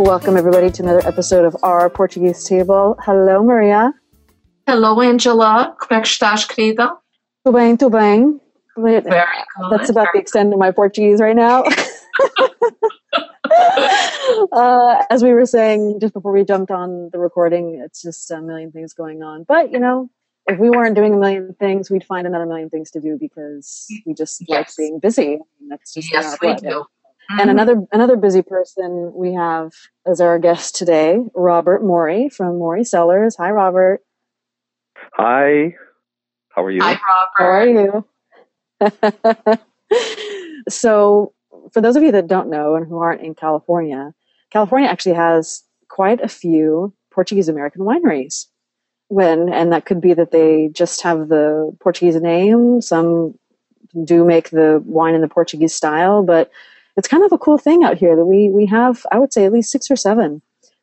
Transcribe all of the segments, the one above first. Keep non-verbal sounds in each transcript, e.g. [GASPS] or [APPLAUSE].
Welcome, everybody, to another episode of Our Portuguese Table. Hello, Maria. Hello, Angela. Como é que estás, querida? Tudo bem, tudo bem. Very good. That's about the extent of my Portuguese right now. [LAUGHS] uh, as we were saying just before we jumped on the recording, it's just a million things going on. But, you know, if we weren't doing a million things, we'd find another million things to do because we just yes. like being busy. That's just yes, we do. Mm-hmm. And another another busy person we have as our guest today, Robert Morey from Morey Cellars. Hi, Robert. Hi. How are you? Hi, Robert. How are you? [LAUGHS] so, for those of you that don't know and who aren't in California, California actually has quite a few Portuguese American wineries. When and that could be that they just have the Portuguese name. Some do make the wine in the Portuguese style, but it's kind of a cool thing out here that we we have I would say at least six or seven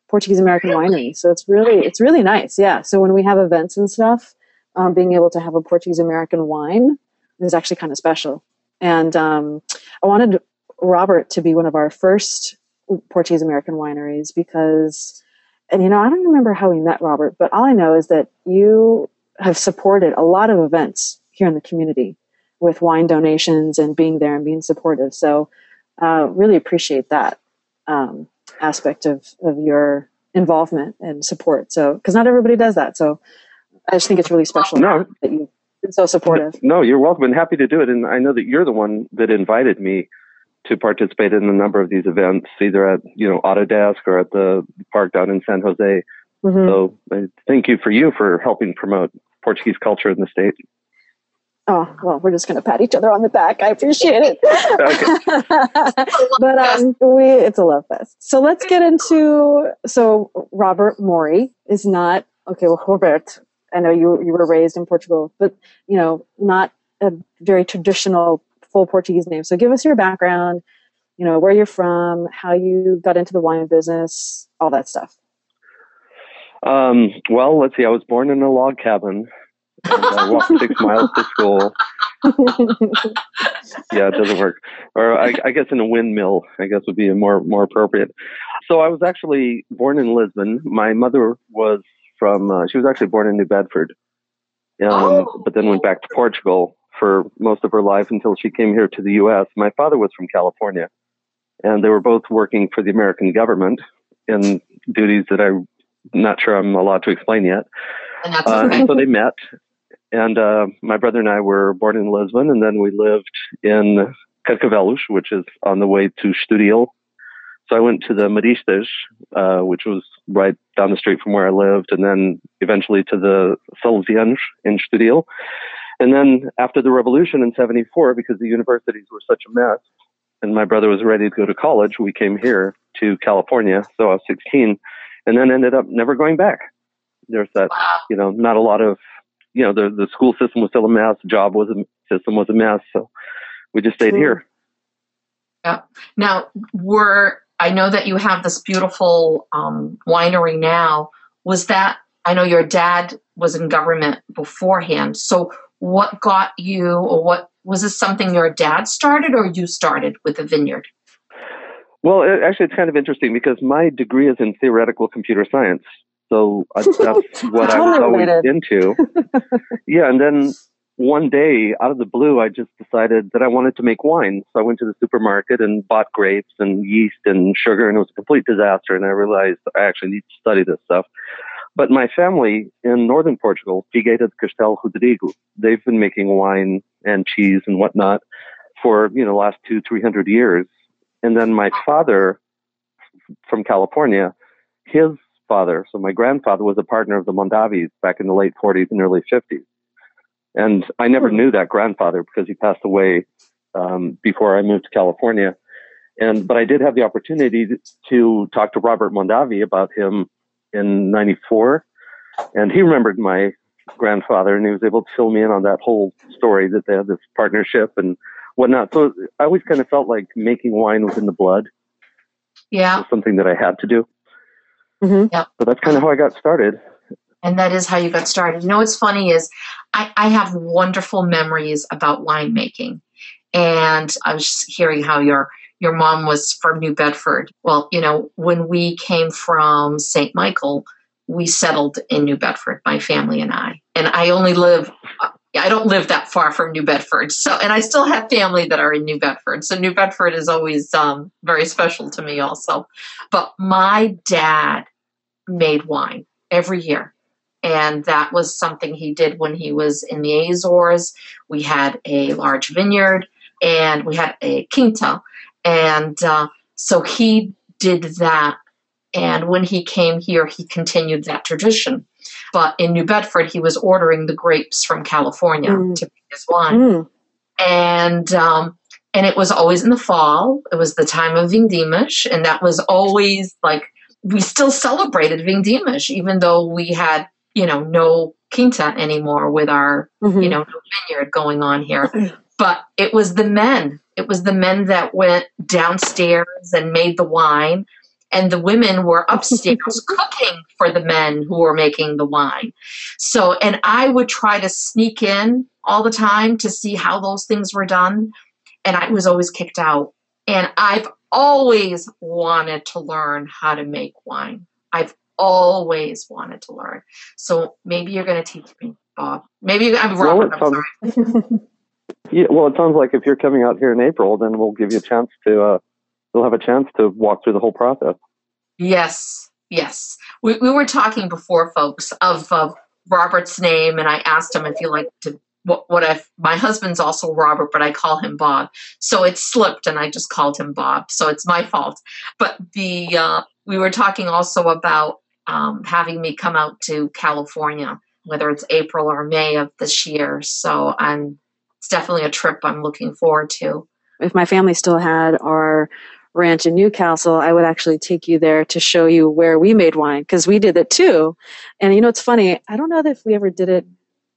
Portuguese American wineries. So it's really it's really nice. Yeah. So when we have events and stuff, um, being able to have a Portuguese American wine is actually kind of special. And um, I wanted Robert to be one of our first Portuguese American wineries because, and you know, I don't remember how we met Robert, but all I know is that you have supported a lot of events here in the community with wine donations and being there and being supportive. So uh, really appreciate that um, aspect of, of your involvement and support. So, because not everybody does that. So, I just think it's really special no. that you've been so supportive. No, you're welcome and happy to do it. And I know that you're the one that invited me to participate in a number of these events, either at you know Autodesk or at the park down in San Jose. Mm-hmm. So, I thank you for you for helping promote Portuguese culture in the state. Oh, well, we're just going to pat each other on the back. I appreciate it. [LAUGHS] but um, we, it's a love fest. So let's get into, so Robert Morey is not, okay, well, Robert, I know you, you were raised in Portugal, but, you know, not a very traditional full Portuguese name. So give us your background, you know, where you're from, how you got into the wine business, all that stuff. Um, well, let's see. I was born in a log cabin I walked six miles to school. yeah, it doesn't work. Or I, I, guess in a windmill, I guess would be more more appropriate. So I was actually born in Lisbon. My mother was from. Uh, she was actually born in New Bedford, um, oh. but then went back to Portugal for most of her life until she came here to the U.S. My father was from California, and they were both working for the American government in duties that I'm not sure I'm allowed to explain yet. And, uh, and so they [LAUGHS] met and uh, my brother and I were born in Lisbon, and then we lived in Carcavelos, which is on the way to Estoril. So I went to the Maristas, uh, which was right down the street from where I lived, and then eventually to the Salesianos in Estoril. And then after the revolution in 74, because the universities were such a mess, and my brother was ready to go to college, we came here to California. So I was 16, and then ended up never going back. There's that, wow. you know, not a lot of you know the the school system was still a mess, the job was a system was a mess, so we just stayed here. Yeah. Now, were I know that you have this beautiful um, winery now. Was that I know your dad was in government beforehand. So, what got you, or what was this something your dad started, or you started with the vineyard? Well, it, actually, it's kind of interesting because my degree is in theoretical computer science. So uh, that's [LAUGHS] what I was always into. [LAUGHS] yeah, and then one day, out of the blue, I just decided that I wanted to make wine. So I went to the supermarket and bought grapes and yeast and sugar, and it was a complete disaster. And I realized I actually need to study this stuff. But my family in northern Portugal, Figueira de Castelo Rodrigo, they've been making wine and cheese and whatnot for you know the last two, three hundred years. And then my father from California, his father. So my grandfather was a partner of the Mondavis back in the late 40s and early 50s. And I never hmm. knew that grandfather because he passed away um, before I moved to California. And but I did have the opportunity to talk to Robert Mondavi about him in '94, and he remembered my grandfather, and he was able to fill me in on that whole story that they had this partnership and whatnot. So I always kind of felt like making wine was in the blood. Yeah. something that I had to do. Mhm. Yep. So that's kind of how I got started. and that is how you got started. You know what's funny is I, I have wonderful memories about winemaking. And I was just hearing how your your mom was from New Bedford. Well, you know, when we came from St. Michael, we settled in New Bedford, my family and I. And I only live I don't live that far from New Bedford. So and I still have family that are in New Bedford. So New Bedford is always um, very special to me also. But my dad made wine every year and that was something he did when he was in the Azores. We had a large vineyard and we had a quinta, and uh, so he did that. And when he came here, he continued that tradition. But in New Bedford, he was ordering the grapes from California Mm. to make his wine Mm. and um, and it was always in the fall. It was the time of Vindimish, and that was always like we still celebrated Vindimish, even though we had you know no quinta anymore with our Mhm. you know no vineyard going on here. [CLEARS THROAT] But it was the men. It was the men that went downstairs and made the wine. And the women were upstairs [LAUGHS] cooking for the men who were making the wine. So, and I would try to sneak in all the time to see how those things were done. And I was always kicked out. And I've always wanted to learn how to make wine. I've always wanted to learn. So maybe you're going to teach me, Bob. Maybe I'm Well, I'm sounds- sorry. [LAUGHS] Yeah, well, it sounds like if you're coming out here in April, then we'll give you a chance to. Uh, you'll have a chance to walk through the whole process. Yes, yes. We, we were talking before, folks, of, of Robert's name, and I asked him if he liked to. What, what if my husband's also Robert, but I call him Bob, so it slipped, and I just called him Bob. So it's my fault. But the uh, we were talking also about um, having me come out to California, whether it's April or May of this year. So I'm it's definitely a trip I'm looking forward to. if my family still had our ranch in Newcastle, I would actually take you there to show you where we made wine because we did it too. And you know, it's funny. I don't know if we ever did it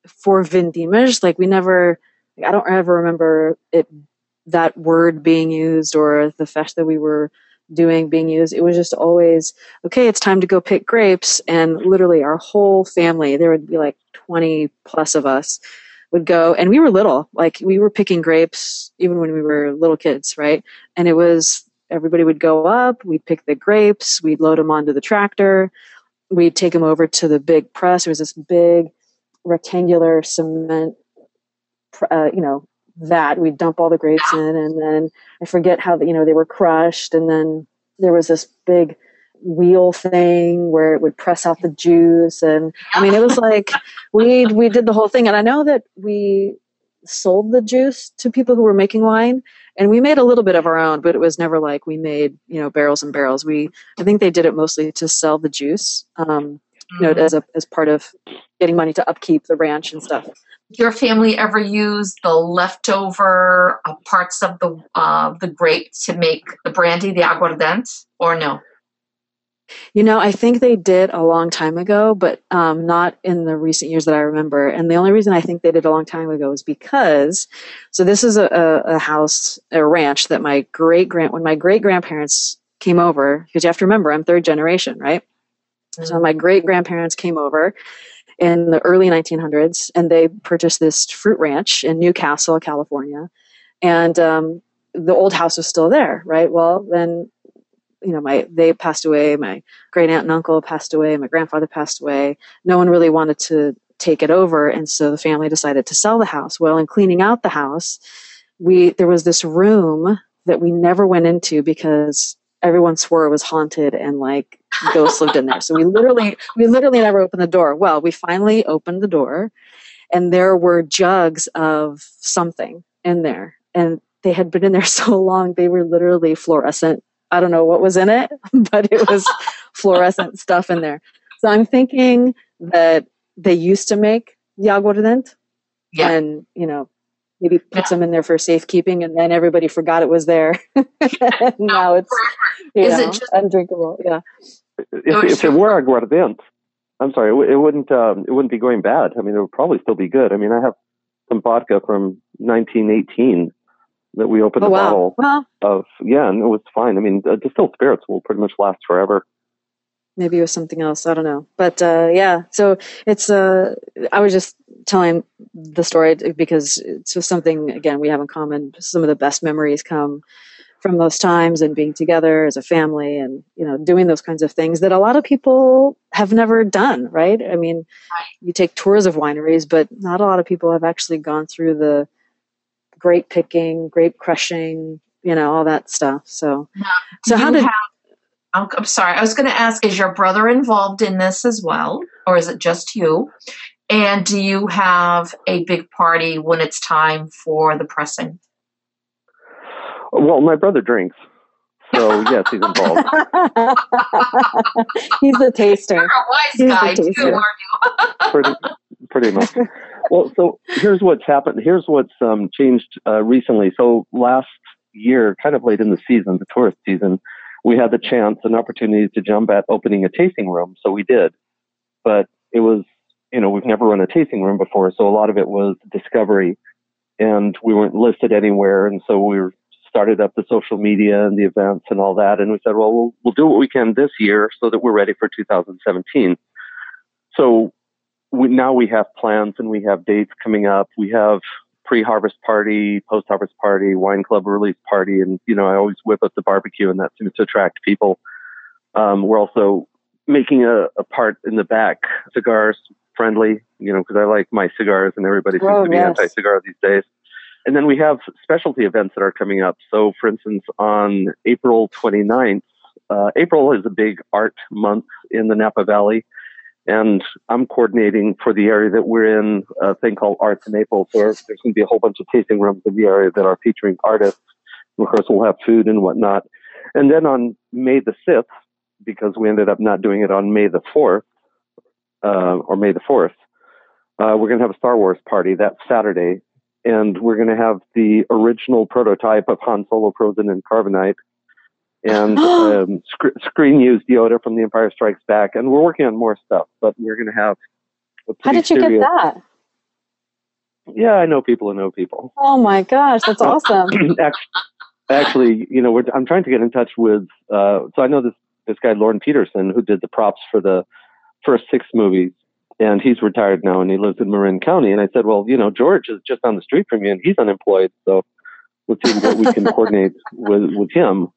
for Vindimage. Like we never. I don't ever remember it that word being used or the fesh that we were doing being used. It was just always okay. It's time to go pick grapes, and literally our whole family. There would be like twenty plus of us would go and we were little like we were picking grapes even when we were little kids right and it was everybody would go up we'd pick the grapes we'd load them onto the tractor we'd take them over to the big press. There was this big rectangular cement uh, you know vat. We'd dump all the grapes in and then i forget how the, you know they were crushed and then there was this big wheel thing where it would press out the juice and i mean it was like we we did the whole thing. And i know that we sold the juice to people who were making wine and we made a little bit of our own but it was never like we made you know barrels and barrels. We i think they did it mostly to sell the juice um you know as a as part of getting money to upkeep the ranch and stuff. Your family ever use the leftover uh, parts of the uh, the grape to make the brandy, the aguardente, or no? You know, I think they did a long time ago, but um, not in the recent years that I remember. And the only reason I think they did a long time ago is because, so this is a, a, house, a ranch that my great grand, when my great grandparents came over, because you have to remember, I'm third generation, right? So my great grandparents came over in the early 1900s, and they purchased this fruit ranch in Newcastle, California, and um, the old house was still there, right? Well, then you know, my they passed away, my great aunt and uncle passed away, my grandfather passed away. No one really wanted to take it over, and so the family decided to sell the house. Well, in cleaning out the house, we there was this room that we never went into because everyone swore it was haunted and like ghosts lived in there. So we literally we literally never opened the door. Well, we finally opened the door and there were jugs of something in there. And they had been in there [LAUGHS] so long they were literally fluorescent. I don't know what was in it, [LAUGHS] but it was [LAUGHS] fluorescent stuff in there. So I'm thinking that they used to make the aguardente Yeah. and you know maybe put Yeah. some in there for safekeeping, and then everybody forgot it was there. [LAUGHS] now it's you Is it just- undrinkable. Yeah. If, if it were aguardiente, I'm sorry, it, it wouldn't um, it wouldn't be going bad. I mean, it would probably still be good. I mean, I have some vodka from 1918 that we opened Oh a wow. bottle Well, of. Yeah, and it was fine. I mean, uh, distilled spirits will pretty much last forever. maybe it was something else. I don't know. But uh, yeah, so it's. Uh, I was just telling the story because it's just something again we have in common. Some of the best memories come from those times and being together as a family and you know doing those kinds of things that a lot of people have never done right i mean you take tours of wineries but not a lot of people have actually gone through the grape picking grape crushing you know all that stuff so so Do how you did have- I'm, I'm sorry. I was going to ask: Is your brother involved in this as well, or is it just you? And do you have a big party when it's time for the pressing? Well, my brother drinks, so [LAUGHS] yes, he's involved. [LAUGHS] he's the taster You're a wise He's guy too, taster. aren't you? [LAUGHS] pretty, pretty much. Well, so here's what's happened. Here's what's um, changed uh, recently. So last year, kind of late in the season, the tourist season, we had the chance and opportunity to jump at opening a tasting room. So we did, but it was, you know, we've never run a tasting room before, so a lot of it was discovery, and we weren't listed anywhere, and so we started up the social media and the events and all that, and we said, well, we'll we'll do what we can this year so that we're ready for 2017. So we, now we have plans and we have dates coming up. We have pre-harvest party, post-harvest party, wine club release party, and you know I always whip up the barbecue, and that seems to attract people. Um, we're also making a, a part in the back, cigars friendly, you know, because I like my cigars, and everybody seems Oh, to be yes. anti-cigar these days. And then we have specialty events that are coming up. So, for instance, on April 29th, uh, April is a big art month in the Napa Valley and I'm coordinating for the area that we're in a thing called Arts in April. So there's going to be a whole bunch of tasting rooms in the area that are featuring artists. Of course, we'll have food and whatnot. And then on May the 5th, because we ended up not doing it on May the 4th, uh, or May the 4th, uh, we're going to have a Star Wars party that Saturday. And we're going to have the original prototype of Han Solo frozen in carbonite and [GASPS] um, sc- screen used Yoda from The Empire Strikes Back, and we're working on more stuff. But we're going to have. A how did you get that Yeah, I know people who know people. oh my gosh that's awesome [CLEARS THROAT] actually, you know, we're, I'm trying to get in touch with. Uh, so I know this this guy Lorne Peterson who did the props for the first six movies, and he's retired now, and he lives in Marin County. And I said, well, you know, George is just on the street from you, and he's unemployed, so let's see what we can [LAUGHS] coordinate with with him.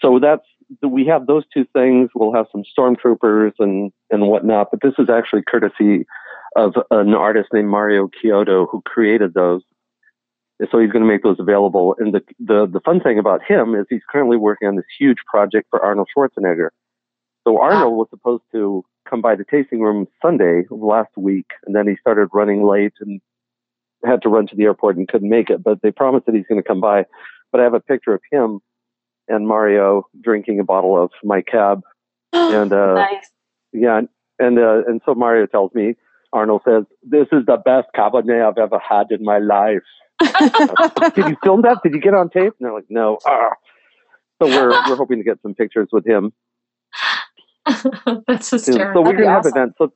So that's we have those two things. We'll have some stormtroopers and and whatnot, but this is actually courtesy of an artist named Mario Chiodo who created those. So he's going to make those available. And the, the the fun thing about him is he's currently working on this huge project for Arnold Schwarzenegger. So Arnold was supposed to come by the tasting room Sunday last week, and then he started running late and had to run to the airport and couldn't make it. But they promised that he's going to come by. But I have a picture of him and Mario drinking a bottle of my cab, [GASPS] and uh, nice yeah, and uh, and so Mario tells me, Arnold says, "This is the best Cabernet I've ever had in my life." [LAUGHS] Did you film that? Did you get on tape? And they're like, "No." Ah. So we're [LAUGHS] we're hoping to get some pictures with him. [LAUGHS] That's hysterical. So we're to have awesome. events. So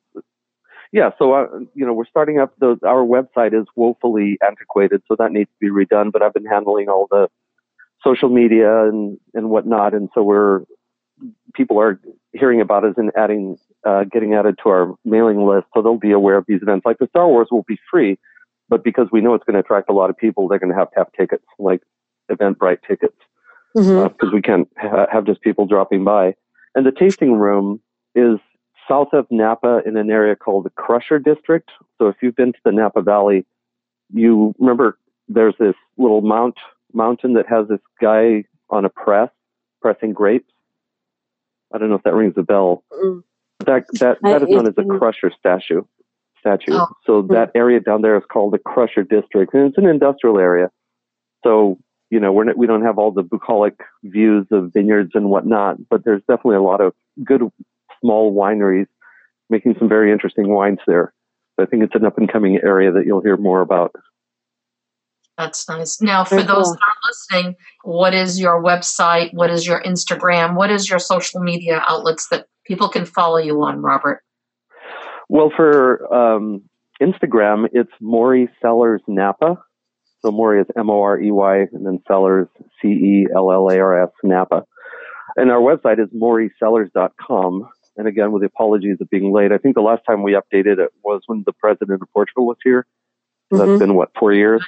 yeah, so uh, you know we're starting up. The our website is woefully antiquated, so that needs to be redone. But I've been handling all the social media and and whatnot, and so we're people are hearing about us and adding, uh, getting added to our mailing list, so they'll be aware of these events. Like the Star Wars will be free, but because we know it's going to attract a lot of people, they're going to have to have tickets, like Eventbrite tickets because we can't ha- have just people dropping by. And the tasting room is south of Napa in an area called the Crusher District. So if you've been to the Napa Valley, you remember there's this little mount mountain that has this guy on a press pressing grapes. I don't know if that rings a bell. Mm. That that I- that is known as a Crusher statue. Statue. Oh. So that area down there is called the Crusher District, and it's an industrial area. So you know, we're not, we don't have all the bucolic views of vineyards and whatnot, but there's definitely a lot of good small wineries making some very interesting wines there. I think it's an up and coming area that you'll hear more about. That's nice. Now, for Very those cool. that are listening, what is your website? What is your Instagram? What is your social media outlets that people can follow you on, Robert? Well, for um, Instagram, it's Morey Cellars Napa. So Morey is M O R E Y, and then Cellars C E L L A R S Napa. And our website is moreycellars.com. And again, with the apologies of being late, I think the last time we updated it was when the president of Portugal was here. So Mhm. That's been what four years.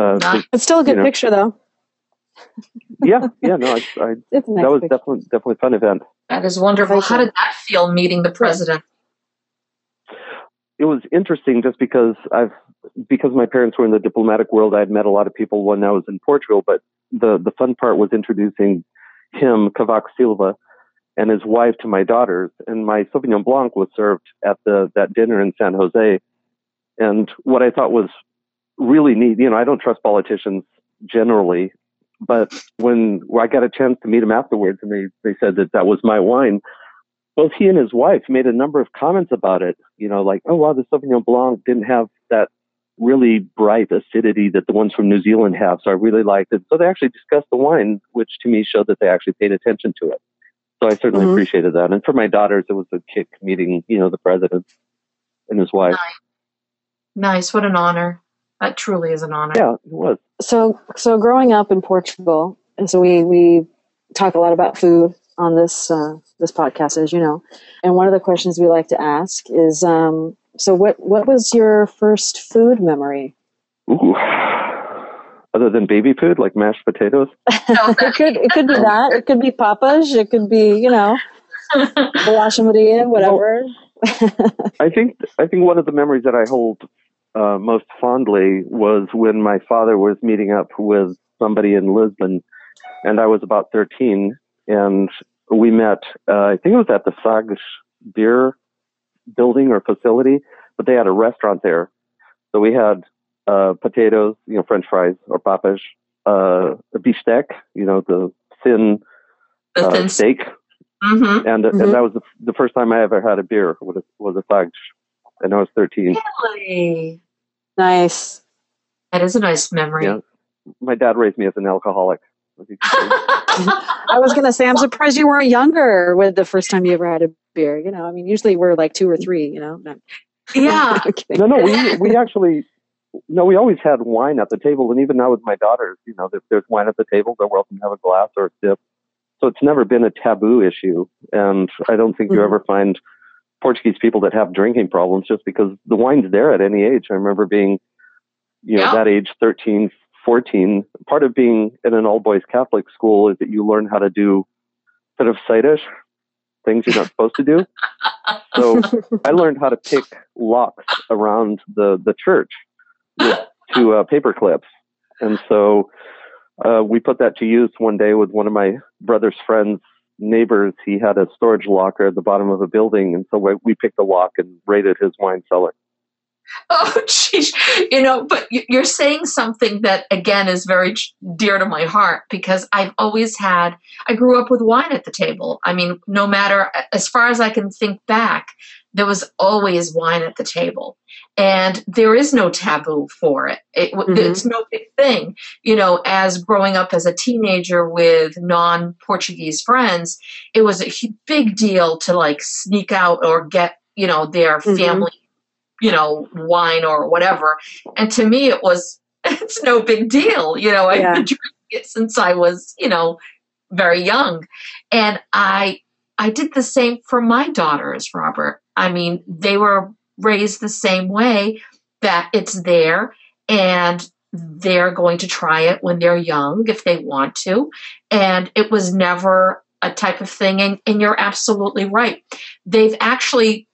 Uh, so- It's still a good You know. picture, though. yeah, yeah, no, I, I, [LAUGHS] nice that was picture. definitely definitely a fun event. That is wonderful. How did that feel meeting the president? it was interesting just because I've because my parents were in the diplomatic world. I had met a lot of people when I was in Portugal, but the the fun part was introducing him, Cavaco Silva, and his wife to my daughters. And my Sauvignon Blanc was served at the that dinner in San Jose. And what I thought was really neat, you know, I don't trust politicians generally, but when I got a chance to meet him afterwards, and they they said that that was my wine both he and his wife made a number of comments about it. You know, like, oh wow, the Sauvignon Blanc didn't have that really bright acidity that the ones from New Zealand have. So I really liked it. So they actually discussed the wine, which to me showed that they actually paid attention to it. So I certainly Mhm. appreciated that. And for my daughters, it was a kick meeting, you know, the president and his wife. Nice. What an honor. That truly is an honor. Yeah, it was. So, so growing up in Portugal, and so we we talk a lot about food on this uh, this podcast, as you know. And one of the questions we like to ask is, um, so what what was your first food memory? Ooh. Other than baby food, like mashed potatoes. [LAUGHS] it could it could be that. It could be papas. It could be you know [LAUGHS] bolacha Maria, whatever. I think I think one of the memories that I hold uh, most fondly was when my father was meeting up with somebody in Lisbon, and I was about thirteen, and we met. Uh, I think it was at the Sagres beer building or facility, but they had a restaurant there, so we had uh, potatoes, you know, French fries or papas, uh, a beefsteak, you know, the thin, the uh, thin steak, Mm-hmm. and Mhm. and that was the, the first time I ever had a beer was a, was a Sagres, and I was thirteen. Really? Nice. That is a nice memory. Yeah. My dad raised me as an alcoholic. as you can see. [LAUGHS] I was gonna say, I'm surprised you weren't younger with the first time you ever had a beer. You know, I mean, usually we're like two or three. You know. No. yeah. [LAUGHS] No, no, we we actually no, we always had wine at the table, and even now with my daughters, you know, if there's wine at the table, they're welcome to have a glass or a sip. So it's never been a taboo issue, and I don't think you Mhm. ever find Portuguese people that have drinking problems just because the wine's there at any age. I remember being, you know, Yeah. that age, 13, 14. Part of being in an all boys Catholic school is that you learn how to do sort of sightish things you're not [LAUGHS] supposed to do. So [LAUGHS] I learned how to pick locks around the, the church with [LAUGHS] two uh, paper clips. And so uh, we put that to use one day with one of my brother's friends' neighbors. He had a storage locker at the bottom of a building. And so we, picked a lock and raided his wine cellar. Oh, geez. You know, but you're saying something that, again, is very dear to my heart because I've always had, I grew up with wine at the table. I mean, no matter, as far as I can think back, there was always wine at the table. And there is no taboo for it. it w Mhm. It's no big thing. You know, as growing up as a teenager with non Portuguese friends, it was a big deal to like sneak out or get, you know, their Mhm. family you know, wine or whatever. And to me, it was, [LAUGHS] it's no big deal. You know, I've been drinking it since I was, you know, very young. And I, I did the same for my daughters, Robert. I mean, they were raised the same way that it's there and they're going to try it when they're young if they want to. And it was never a type of thing. And, and you're absolutely right. They've actually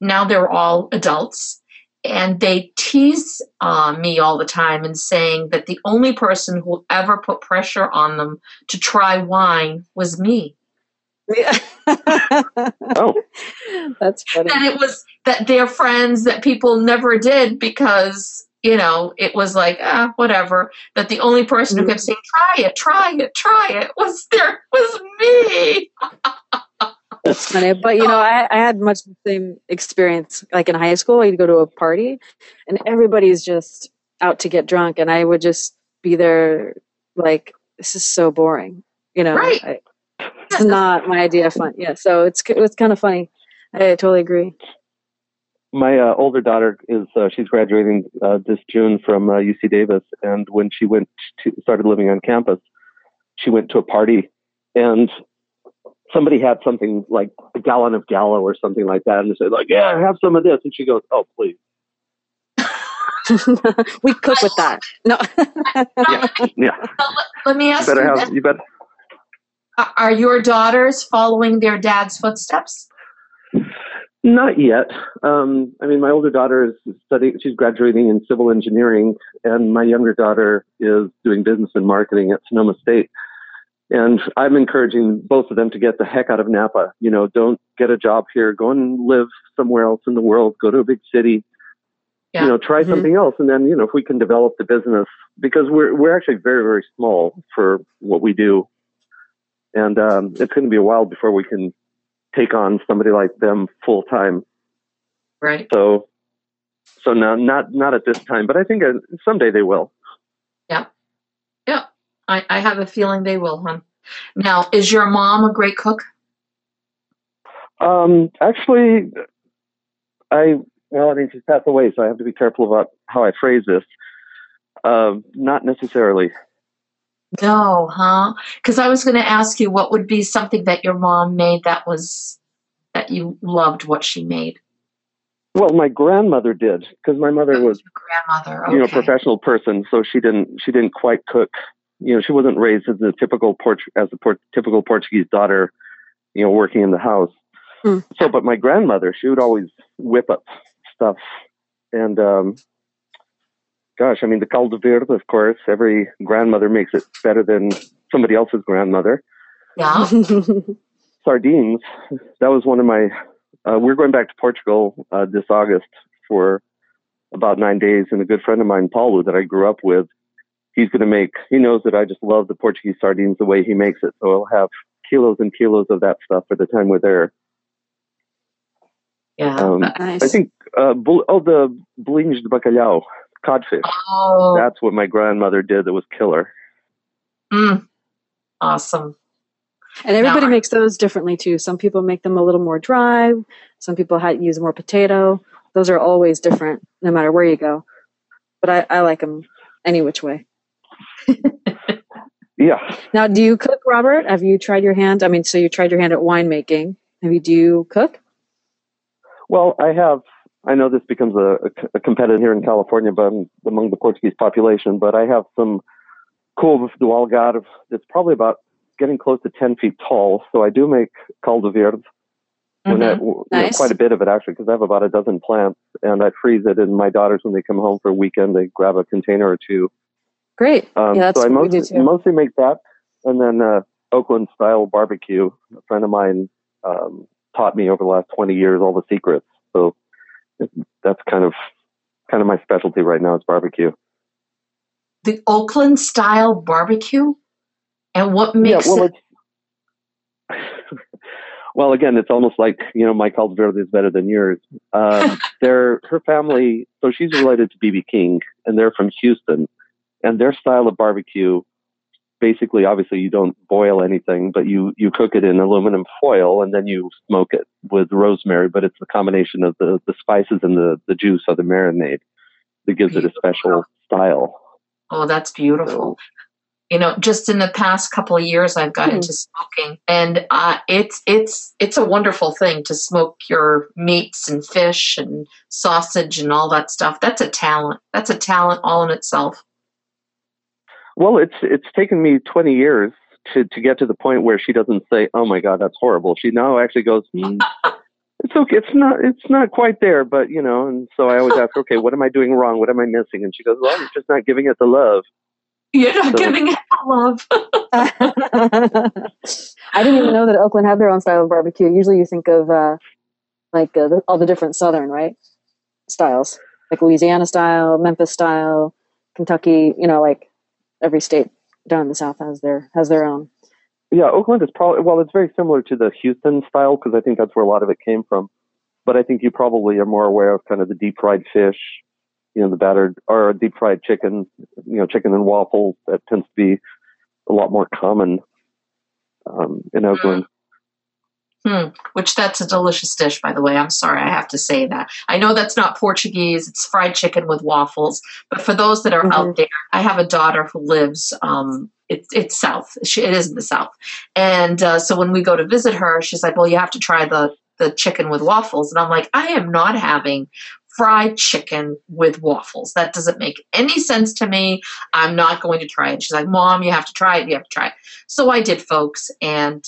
now they're all adults and they tease uh, me all the time and saying that the only person who ever put pressure on them to try wine was me Yeah. [LAUGHS] [LAUGHS] Oh. That's funny. that it was that their friends that people never did because you know it was like ah whatever that the only person who kept saying try it try it try it was there was me [LAUGHS] That's funny. But you know, I, I had much the same experience. Like in high school, you'd go to a party, and everybody's just out to get drunk, and I would just be there like this is so boring. You know, Right. I, it's not my idea of fun. Yeah, so it's it's kind of funny. I totally agree. My uh, older daughter is uh, she's graduating uh, this June from uh, UC Davis, and when she went to started living on campus, she went to a party, and somebody had something like a gallon of Gallo or something like that, and they said like, "Yeah, have some of this," and she goes, "Oh, please." [LAUGHS] we cook with that. No. [LAUGHS] Yeah, Let me you ask better you, have this. you better. Are- your daughters following their dad's footsteps? Not yet. Um, I mean, my older daughter is studying; she's graduating in civil engineering, and my younger daughter is doing business and marketing at Sonoma State. And I'm encouraging both of them to get the heck out of Napa. You know, don't get a job here. Go and live somewhere else in the world. Go to a big city. Yeah. You know, try Mhm. something else, and then you know if we can develop the business because we're we're actually very very small for what we do, and um, it's going to be a while before we can take on somebody like them full time. Right. So, so no, not not at this time, but I think uh, someday they will. Yeah, yeah. I, I have a feeling they will, hon. Now, is your mom a great cook? Um, actually, I well, I mean, she's passed away, so I have to be careful about how I phrase this. Um, not necessarily. No, huh? Because I was going to ask you what would be something that your mom made that was that you loved what she made. Well, my grandmother did because my mother was, your grandmother. Okay. you know, a professional person, so she didn't she didn't quite cook. You know, she wasn't raised as a typical Port as a Port- typical Portuguese daughter, you know, working in the house. Hmm. So, but my grandmother, she would always whip up stuff, and um, gosh, I mean, the caldo verde, of course. Every grandmother makes it better than somebody else's grandmother. Yeah. [LAUGHS] Sardines, that was one of my. Uh, we're going back to Portugal uh, this August for about nine days, and a good friend of mine, Paulo, that I grew up with, he's going to make. He knows that I just love the Portuguese sardines the way he makes it, so I'll have kilos and kilos of that stuff for the time we're there. Yeah. Um, nice. I think uh, bul- oh the bolinhos de bacalhau, codfish. oh, That's what my grandmother did. That was killer. mm, awesome. And everybody Now- makes those differently too. Some people make them a little more dry. Some people ha- use more potato. Those are always different, no matter where you go. But I, I like them any which way. [LAUGHS] Yeah. Now, do you cook, Robert? Have you tried your hand? I mean, so you tried your hand at winemaking. Have you? Do you cook? Well, I have. I know this becomes a, a, competitive here in California, but I'm among the Portuguese population. But I have some couve do algarve that's probably about getting close to 10 feet tall. So I do make caldo verde. When I, Mhm. you know, Nice. quite a bit of it actually, because I have about a dozen plants, and I freeze it. And my daughters, when they come home for a weekend, they grab a container or two. Great. Um, yeah, that's so I what we do mostly, mostly make that, and then uh, Oakland style barbecue. A friend of mine um, taught me over the last 20 years all the secrets. So that's kind of kind of my specialty right now is barbecue. The Oakland style barbecue? And what makes yeah, well, it? [LAUGHS] well, again, it's almost like you know my verde is better than yours. Um, [LAUGHS] they're her family, so she's related to BB King, and they're from Houston, and their style of barbecue. Basically, obviously, you don't boil anything, but you you cook it in aluminum foil and then you smoke it with rosemary. But it's the combination of the the spices and the the juice of the marinade that gives it a special style. Oh, that's beautiful. You know, just in the past couple of years, I've got Hmm. into smoking, and uh, it's it's it's a wonderful thing to smoke your meats and fish and sausage and all that stuff. That's a talent. That's a talent all in itself. Well, it's it's taken me 20 years to to get to the point where she doesn't say, "Oh my God, that's horrible." She now actually goes, hmm, [LAUGHS] "It's okay. It's not it's not quite there, but you know." And so I always ask, "Okay, what am I doing wrong? What am I missing?" And she goes, "Well, you're just not giving it the love." You're not So- giving it love. [LAUGHS] I didn't even know that Oakland had their own style of barbecue. Usually, you think of uh, like uh, all the different Southern right styles, like Louisiana style, Memphis style, Kentucky. You know, like every state down in the South has their has their own. Yeah, Oakland is probably well, it's very similar to the Houston style because I think that's where a lot of it came from. But I think you probably are more aware of kind of the deep fried fish, you know, the battered or deep fried chicken, you know, chicken and waffles. That tends to be a lot more common um, in Oakland. Hmm. Which that's a delicious dish, by the way. I'm sorry, I have to say that. I know that's not Portuguese. It's fried chicken with waffles. But for those that are Mhm. out there, I have a daughter who lives. Um, it's it's south. She, it is in the south, and uh, so when we go to visit her, she's like, "Well, you have to try the the chicken with waffles," and I'm like, "I am not having." Fried chicken with waffles. That doesn't make any sense to me. I'm not going to try it. She's like, Mom, you have to try it. You have to try it. So I did, folks, and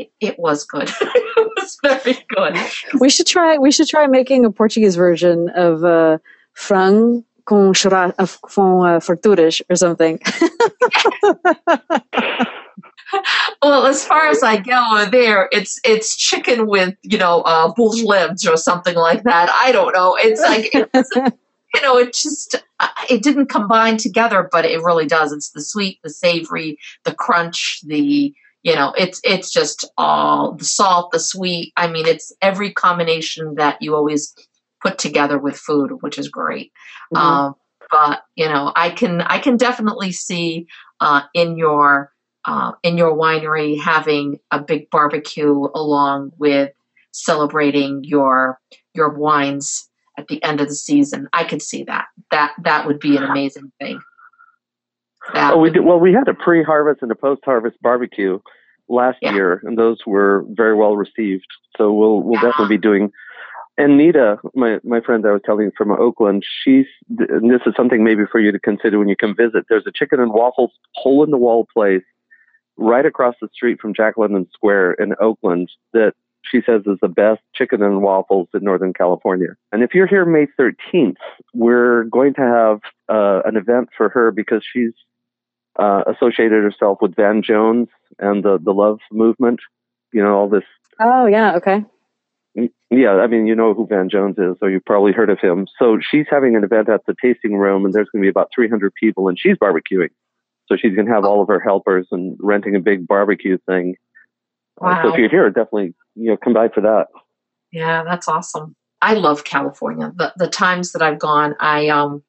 it, it was good. [LAUGHS] it was very good. We should try. We should try making a Portuguese version of uh, frango com churra, uh, com uh, farturas or something. [LAUGHS] Well, as far as I go there, it's it's chicken with you know uh, bull's limbs or something like that. I don't know. It's like it's, [LAUGHS] you know, it just uh, it didn't combine together, but it really does. It's the sweet, the savory, the crunch, the you know, it's it's just all the salt, the sweet. I mean, it's every combination that you always put together with food, which is great. Mhm. Um, but you know, I can I can definitely see uh, in your uh, in your winery having a big barbecue along with celebrating your your wines at the end of the season. I could see that. That that would be an amazing thing. That Oh, we did, well, we had a pre-harvest and a post-harvest barbecue last Yeah. year, and those were very well received. So we'll we'll definitely be doing. And Nita, my my friend I was telling you from Oakland, she's and this is something maybe for you to consider when you come visit. There's a chicken and waffles hole in the wall place right across the street from Jack London Square in Oakland that she says is the best chicken and waffles in Northern California. And if you're here May 13th, we're going to have uh, an event for her because she's uh, associated herself with Van Jones and the the love movement. You know all this. oh yeah. Okay. Yeah, I mean you know who Van Jones is, so you've probably heard of him. So she's having an event at the tasting room, and there's going to be about 300 people, and she's barbecuing. So she's going to have all of her helpers and renting a big barbecue thing. Uh, so if you're here, definitely you know come by for that. Yeah, that's awesome. I love California. The the times that I've gone, I um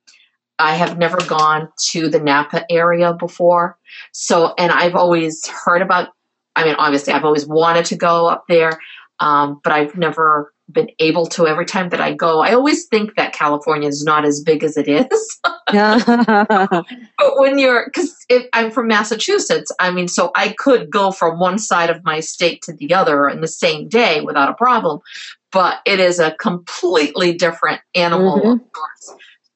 I have never gone to the Napa area before. So and I've always heard about I mean obviously I've always wanted to go up there. Um, but I've never been able to every time that I go. I always think that California is not as big as it is. [LAUGHS] [LAUGHS] But when you're, because I'm from Massachusetts, I mean, so I could go from one side of my state to the other in the same day without a problem. But it is a completely different animal, Mhm.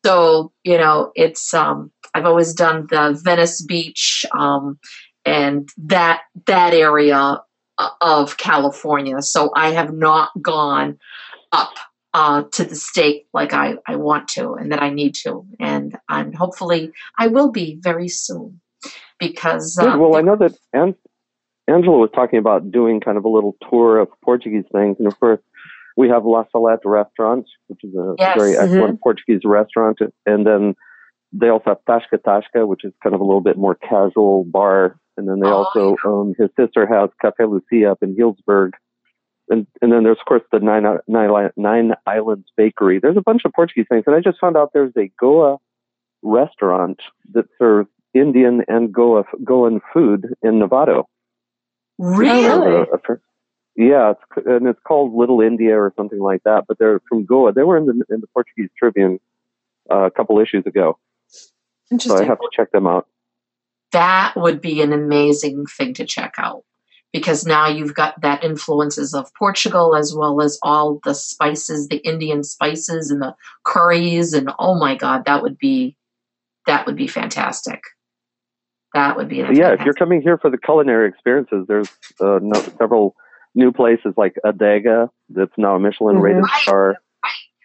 So you know, it's um, I've always done the Venice Beach um, and that that area uh, of California. So I have not gone up uh, to the state like I, I want to and that I need to. And I'm hopefully I will be very soon because uh, Well, I know that An- Angela was talking about doing kind of a little tour of Portuguese things, and of course, we have La Salette restaurant, which is a Yes. very Mhm. excellent Portuguese restaurant, and then they also have Tasca Tasca, which is kind of a little bit more casual bar, and then they Oh, also um, his sister has Cafe Lucia up in Healdsburg. And, and then there's of course the Nine, Nine, Nine Islands Bakery. There's a bunch of Portuguese things, and I just found out there's a Goa restaurant that serves Indian and Goa Goan food in Novato. really, a- yeah, it's, and it's called Little India or something like that. But they're from Goa. They were in the in the Portuguese Tribune uh, a couple issues ago, Interesting. so I have to check them out. that would be an amazing thing to check out because now you've got that influences of Portugal as well as all the spices, the Indian spices and the curries and oh my god, that would be that would be fantastic. That would be yeah, if you're coming here for the culinary experiences, there's uh, no, several new places like Adega that's now a Michelin rated Right. star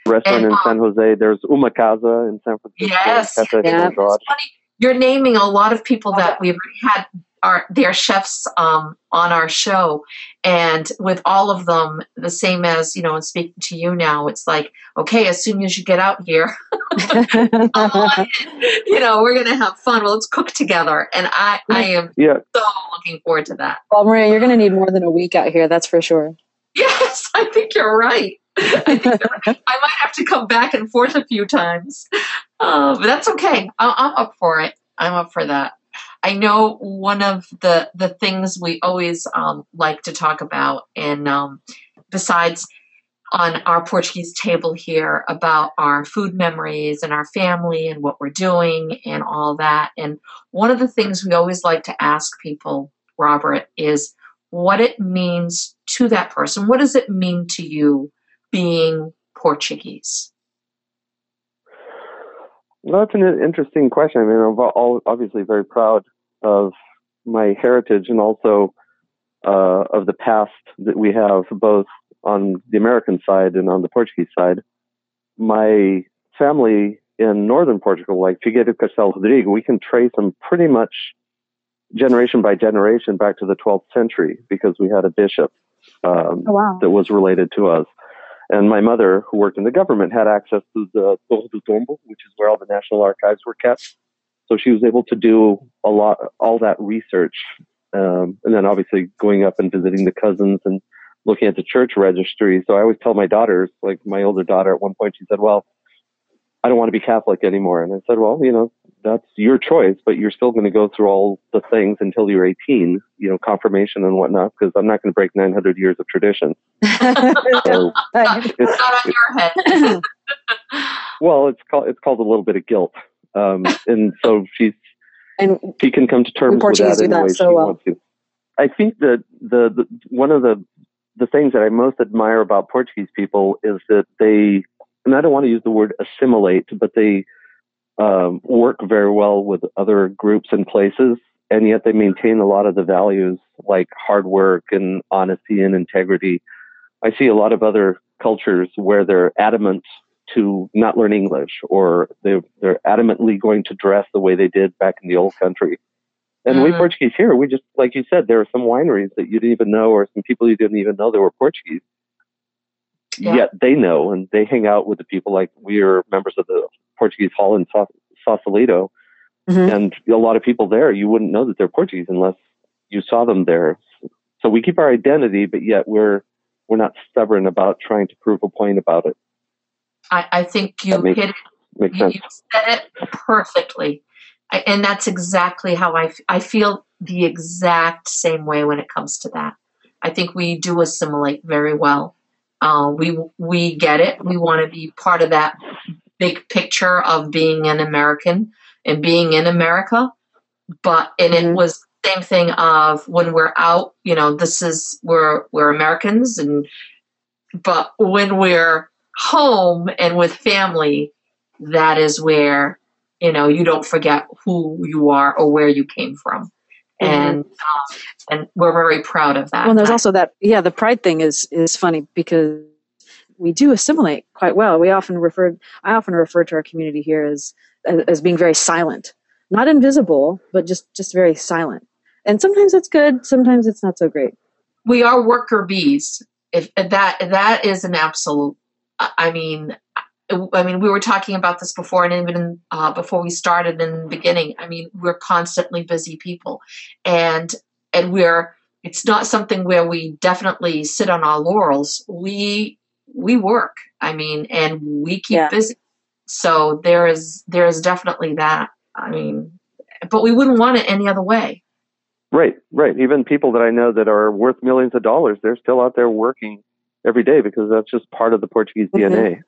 restaurant And, in um, San Jose. There's Uma Casa in San Francisco. Yes. Yeah. It's funny. You're naming a lot of people that we've had our their chefs um, on our show, and with all of them, the same as you know, and speaking to you now, it's like okay, as soon as you get out here, [LAUGHS] uh, you know, we're gonna have fun. Well, let's cook together, and I I am Yeah, so looking forward to that. well, Maria, you're going to need more than a week out here. That's for sure. Yes, I think you're right. [LAUGHS] I think you're right. I might have to come back and forth a few times. Oh, but that's okay. I- I'm up for it. I'm up for that. I know one of the the things we always um, like to talk about, and um, besides on our Portuguese table here about our food memories and our family and what we're doing and all that. And one of the things we always like to ask people, Robert, is what it means to that person. What does it mean to you being Portuguese? Well, that's an interesting question. I mean, I'm obviously very proud of my heritage and also uh, of the past that we have, both on the American side and on the Portuguese side. My family in northern Portugal, like Figueira do Castelo Rodrigo, we can trace them pretty much generation by generation back to the 12th century because we had a bishop um, Oh, wow. that was related to us. And my mother, who worked in the government, had access to the Torre do Tombo, which is where all the national archives were kept. So she was able to do a lot, all that research, um, and then obviously going up and visiting the cousins and looking at the church registry. So I always tell my daughters, like my older daughter, at one point she said, "Well, I don't want to be Catholic anymore," and I said, "Well, you know, that's your choice, but you're still going to go through all the things until you're 18, you know, confirmation and whatnot, because I'm not going to break 900 years of tradition." [LAUGHS] So Not, it's, not on your head. [LAUGHS] well, it's called it's called a little bit of guilt, um, and so she's and she can come to terms with that do any that way so she well. wants to. I think that the, the one of the the things that I most admire about Portuguese people is that they, and I don't want to use the word assimilate, but they um, work very well with other groups and places, and yet they maintain a lot of the values like hard work and honesty and integrity. I see a lot of other cultures where they're adamant to not learn English or they're, they're adamantly going to dress the way they did back in the old country. And we Mhm. Portuguese here, we just, like you said, there are some wineries that you didn't even know or some people you didn't even know they were Portuguese. Yeah. Yet they know and they hang out with the people like we are members of the Portuguese Hall in Sau- Sausalito. Mhm. And a lot of people there, you wouldn't know that they're Portuguese unless you saw them there. So we keep our identity, but yet we're, we're not stubborn about trying to prove a point about it. I, I think you makes- hit it you, sense. you said it perfectly I, and that's exactly how I, f- I feel the exact same way when it comes to that i think we do assimilate very well uh, we we get it we want to be part of that big picture of being an american and being in america but and it Mhm. was the same thing of when we're out you know this is we're we're americans and but when we're home and with family that is where you know you don't forget who you are or where you came from. And um, and we're very proud of that well, and there's also that yeah, the pride thing is is funny because we do assimilate quite well. We often refer I often refer to our community here as as, being very silent, not invisible, but just just very silent. And sometimes it's good, sometimes it's not so great. we are worker bees if that that is an absolute i I mean I mean, we were talking about this before, and even uh, before we started in the beginning. I mean, we're constantly busy people, and and we're it's not something where we definitely sit on our laurels. We we work. I mean, and we keep Yeah. busy. So there is there is definitely that. I mean, but we wouldn't want it any other way. Right, right. Even people that I know that are worth millions of dollars, they're still out there working every day because that's just part of the Portuguese Mhm. DNA.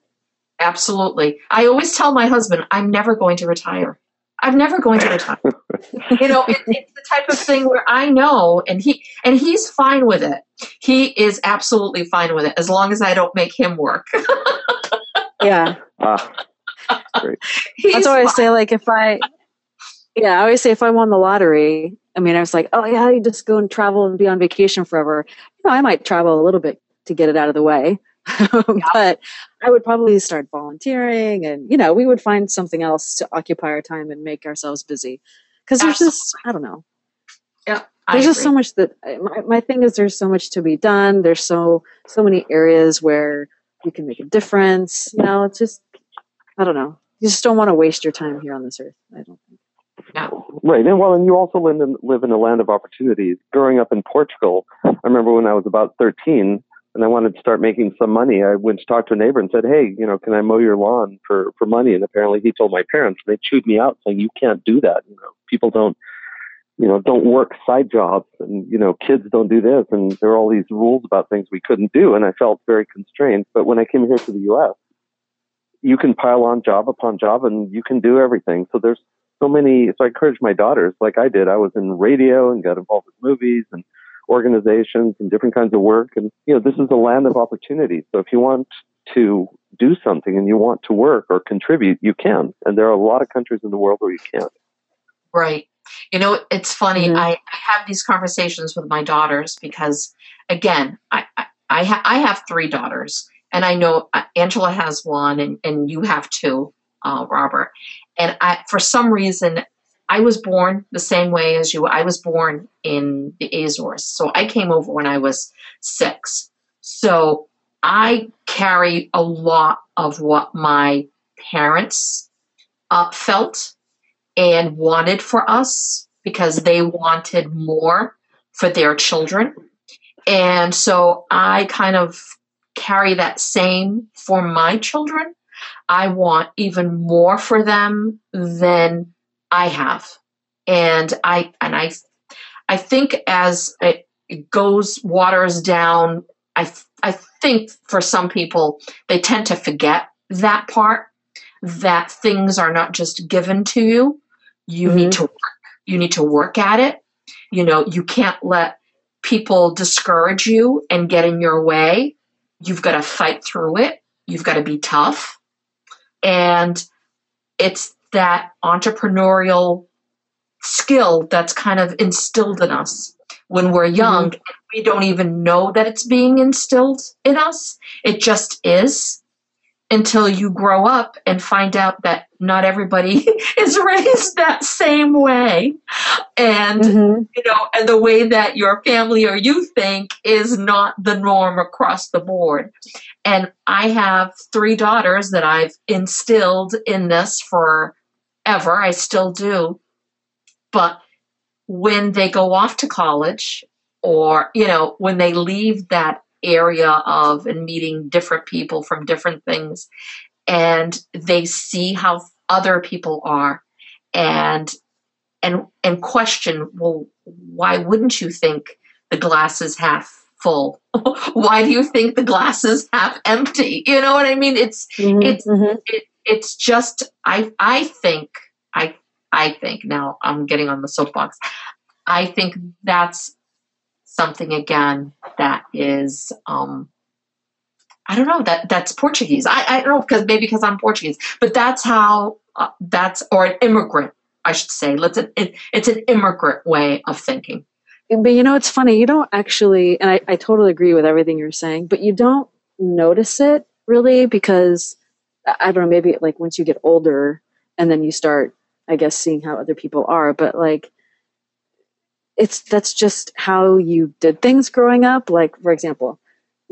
Absolutely. I always tell my husband, I'm never going to retire. I'm never going to [LAUGHS] retire. You know, it, it's the type of thing where I know, and he and he's fine with it. He is absolutely fine with it as long as I don't make him work. [LAUGHS] Yeah. Ah, He's That's why I say like if I yeah, I always say if I won the lottery, I mean I was like, oh yeah, you just go and travel and be on vacation forever. You know, I might travel a little bit to get it out of the way. [LAUGHS] but I would probably start volunteering and you know, we would find something else to occupy our time and make ourselves busy. Cuz there's just I don't know. Yeah, I There's just so much that eh, my, my thing is there's so much to be done. There's so so many areas where you can make a difference. You know, it's just I don't know. You just don't want to waste your time here on this earth. I don't think. right. And well, and you also live in, live in a land of opportunities. Growing up in Portugal, I remember when I was about 13, and I wanted to start making some money, I went to talk to a neighbor and said, "Hey, you know, can I mow your lawn for for money?" And apparently, he told my parents. and They chewed me out, saying, "You can't do that. You know, people don't, you know, don't work side jobs, and you know, kids don't do this." And there are all these rules about things we couldn't do, and I felt very constrained. But when I came here to the U.S., you can pile on job upon job, and you can do everything. So there's so many. So I encourage my daughters, like I did. I was in radio and got involved with movies and organizations and different kinds of work. And, you know, this is a land of opportunity. So if you want to do something and you want to work or contribute, you can. And there are a lot of countries in the world where you can't. Right. You know, it's funny. Mm-hmm. I, have these conversations with my daughters because, again, I, I, I, ha- I have three daughters. And I know uh, Angela has one, and, and you have two, uh, Robert. And I, for some reason, I was born the same way as you. I was born in the Azores. So I came over when I was six. So I carry a lot of what my parents uh, felt and wanted for us because they wanted more for their children. And so I kind of carry that same for my children. I want even more for them than I have. And I and I I think as it goes waters down, I I think for some people they tend to forget that part that things are not just given to you. You mm-hmm. need to work. You need to work at it. You know, you can't let people discourage you and get in your way. You've got to fight through it. You've got to be tough. And it's that entrepreneurial skill that's kind of instilled in us when we're young. Mm-hmm. We don't even know that it's being instilled in us. It just is until you grow up and find out that not everybody [LAUGHS] is raised that same way and mm-hmm. you know and the way that your family or you think is not the norm across the board and i have three daughters that i've instilled in this for ever. I still do. But when they go off to college or, you know, when they leave that area of and meeting different people from different things and they see how other people are and and and question well why wouldn't you think the glass is half full [LAUGHS] why do you think the glass is half empty you know what i mean it's mm-hmm, it's mm-hmm. It, it's just I I think I I think now I'm getting on the soapbox. I think that's something again that is um I don't know that that's Portuguese. I I don't know because maybe because I'm Portuguese, but that's how uh, that's or an immigrant I should say. Let's it, it's an immigrant way of thinking. But you know, it's funny. You don't actually, and I, I totally agree with everything you're saying, but you don't notice it really because I don't know, maybe like once you get older and then you start, I guess, seeing how other people are, but like, it's that's just how you did things growing up. Like, for example,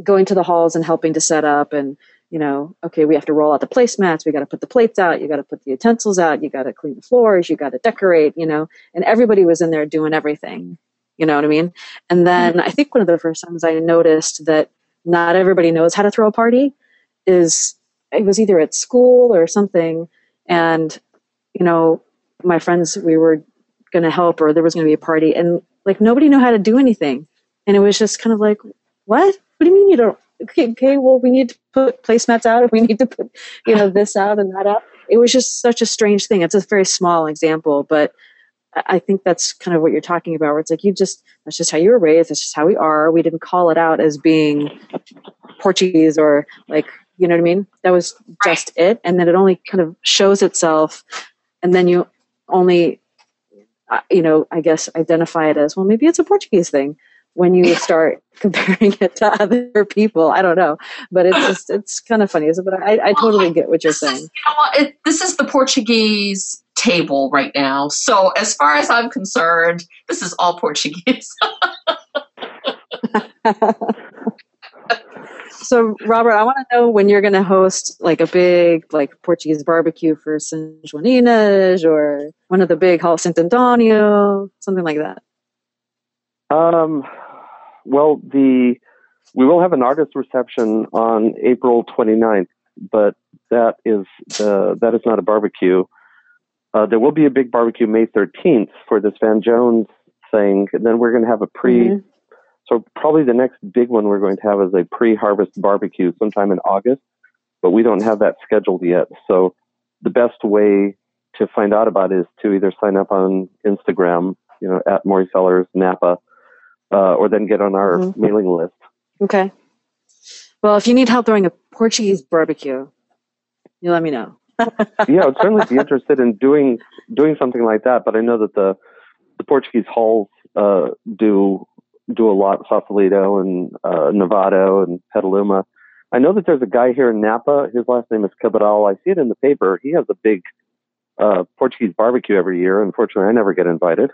going to the halls and helping to set up and, you know, okay, we have to roll out the placemats, we got to put the plates out, you got to put the utensils out, you got to clean the floors, you got to decorate, you know, and everybody was in there doing everything. You know what I mean? And then mm-hmm. I think one of the first times I noticed that not everybody knows how to throw a party is it was either at school or something and you know my friends we were going to help or there was going to be a party and like nobody knew how to do anything and it was just kind of like what what do you mean you don't okay, okay well we need to put placemats out we need to put you know this out and that out it was just such a strange thing it's a very small example but I think that's kind of what you're talking about, where it's like you just, that's just how you were raised, that's just how we are. We didn't call it out as being Portuguese or like you know what I mean? That was just right. it. And then it only kind of shows itself. And then you only, you know, I guess identify it as, well, maybe it's a Portuguese thing when you start [LAUGHS] comparing it to other people. I don't know, but it's just, it's kind of funny. Isn't it? But I, I totally get what you're saying. Is, you know, it, this is the Portuguese table right now. So as far as I'm concerned, this is all Portuguese. [LAUGHS] [LAUGHS] so Robert, I want to know when you're going to host like a big like Portuguese barbecue for Sanjoaninas or one of the big Hall Santo Antonio, something like that. Um, well, the we will have an artist reception on April 29th, but that is uh, that is not a barbecue. Uh, there will be a big barbecue May 13th for this Van Jones thing, and then we're going to have a pre. Mhm. So probably the next big one we're going to have is a pre-harvest barbecue sometime in August, but we don't have that scheduled yet. So the best way to find out about it is to either sign up on Instagram, you know, at Morey Cellars Napa, uh, or then get on our Mhm. mailing list. Okay. Well, if you need help throwing a Portuguese barbecue, you let me know. [LAUGHS] yeah, I'd [LAUGHS] certainly be interested in doing doing something like that. But I know that the the Portuguese halls uh, do do a lot, Sausalito and uh, Novato and Petaluma. I know that there's a guy here in Napa. His last name is Cabral. I see it in the paper. He has a big uh, Portuguese barbecue every year. Unfortunately, I never get invited.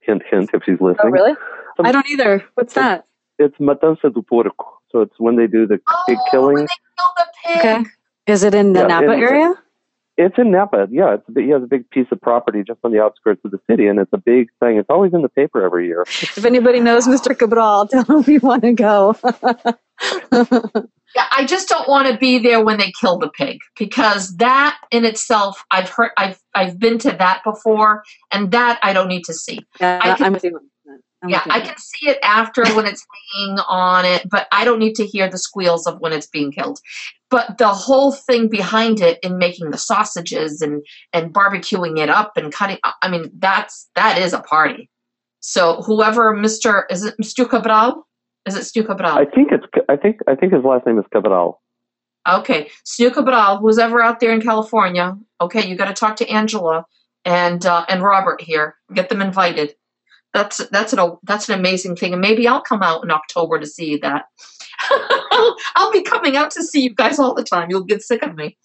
Hint, hint, if she's listening. Oh, really? Um, I don't either. What's that? It's Matança do Porco. So it's when they do the pig Oh, killing. when they kill the pig. Okay. Is it in the Yeah, Napa in- area? It's in Napa. Yeah, it's a big, he has a big piece of property just on the outskirts of the city, and it's a big thing. It's always in the paper every year. [LAUGHS] If anybody knows Mr. Cabral, tell him we want to go. [LAUGHS] Yeah, I just don't want to be there when they kill the pig because that in itself, I've heard, I've, I've been to that before, and that I don't need to see. yeah, I can- I'm with you. on that. I'm yeah, I can see it after when it's hanging on it, but I don't need to hear the squeals of when it's being killed. But the whole thing behind it in making the sausages and and barbecuing it up and cutting, I mean, that's that is a party. So whoever Mr. is it Mr. Cabral? Is it Stu Cabral? I think it's. I think. I think his last name is Cabral. Okay, Stu Cabral, who's ever out there in California, okay, you got to talk to Angela and uh, and Robert here. Get them invited. That's that's an that's an amazing thing, and maybe I'll come out in October to see that. [LAUGHS] I'll be coming out to see you guys all the time. You'll get sick of me.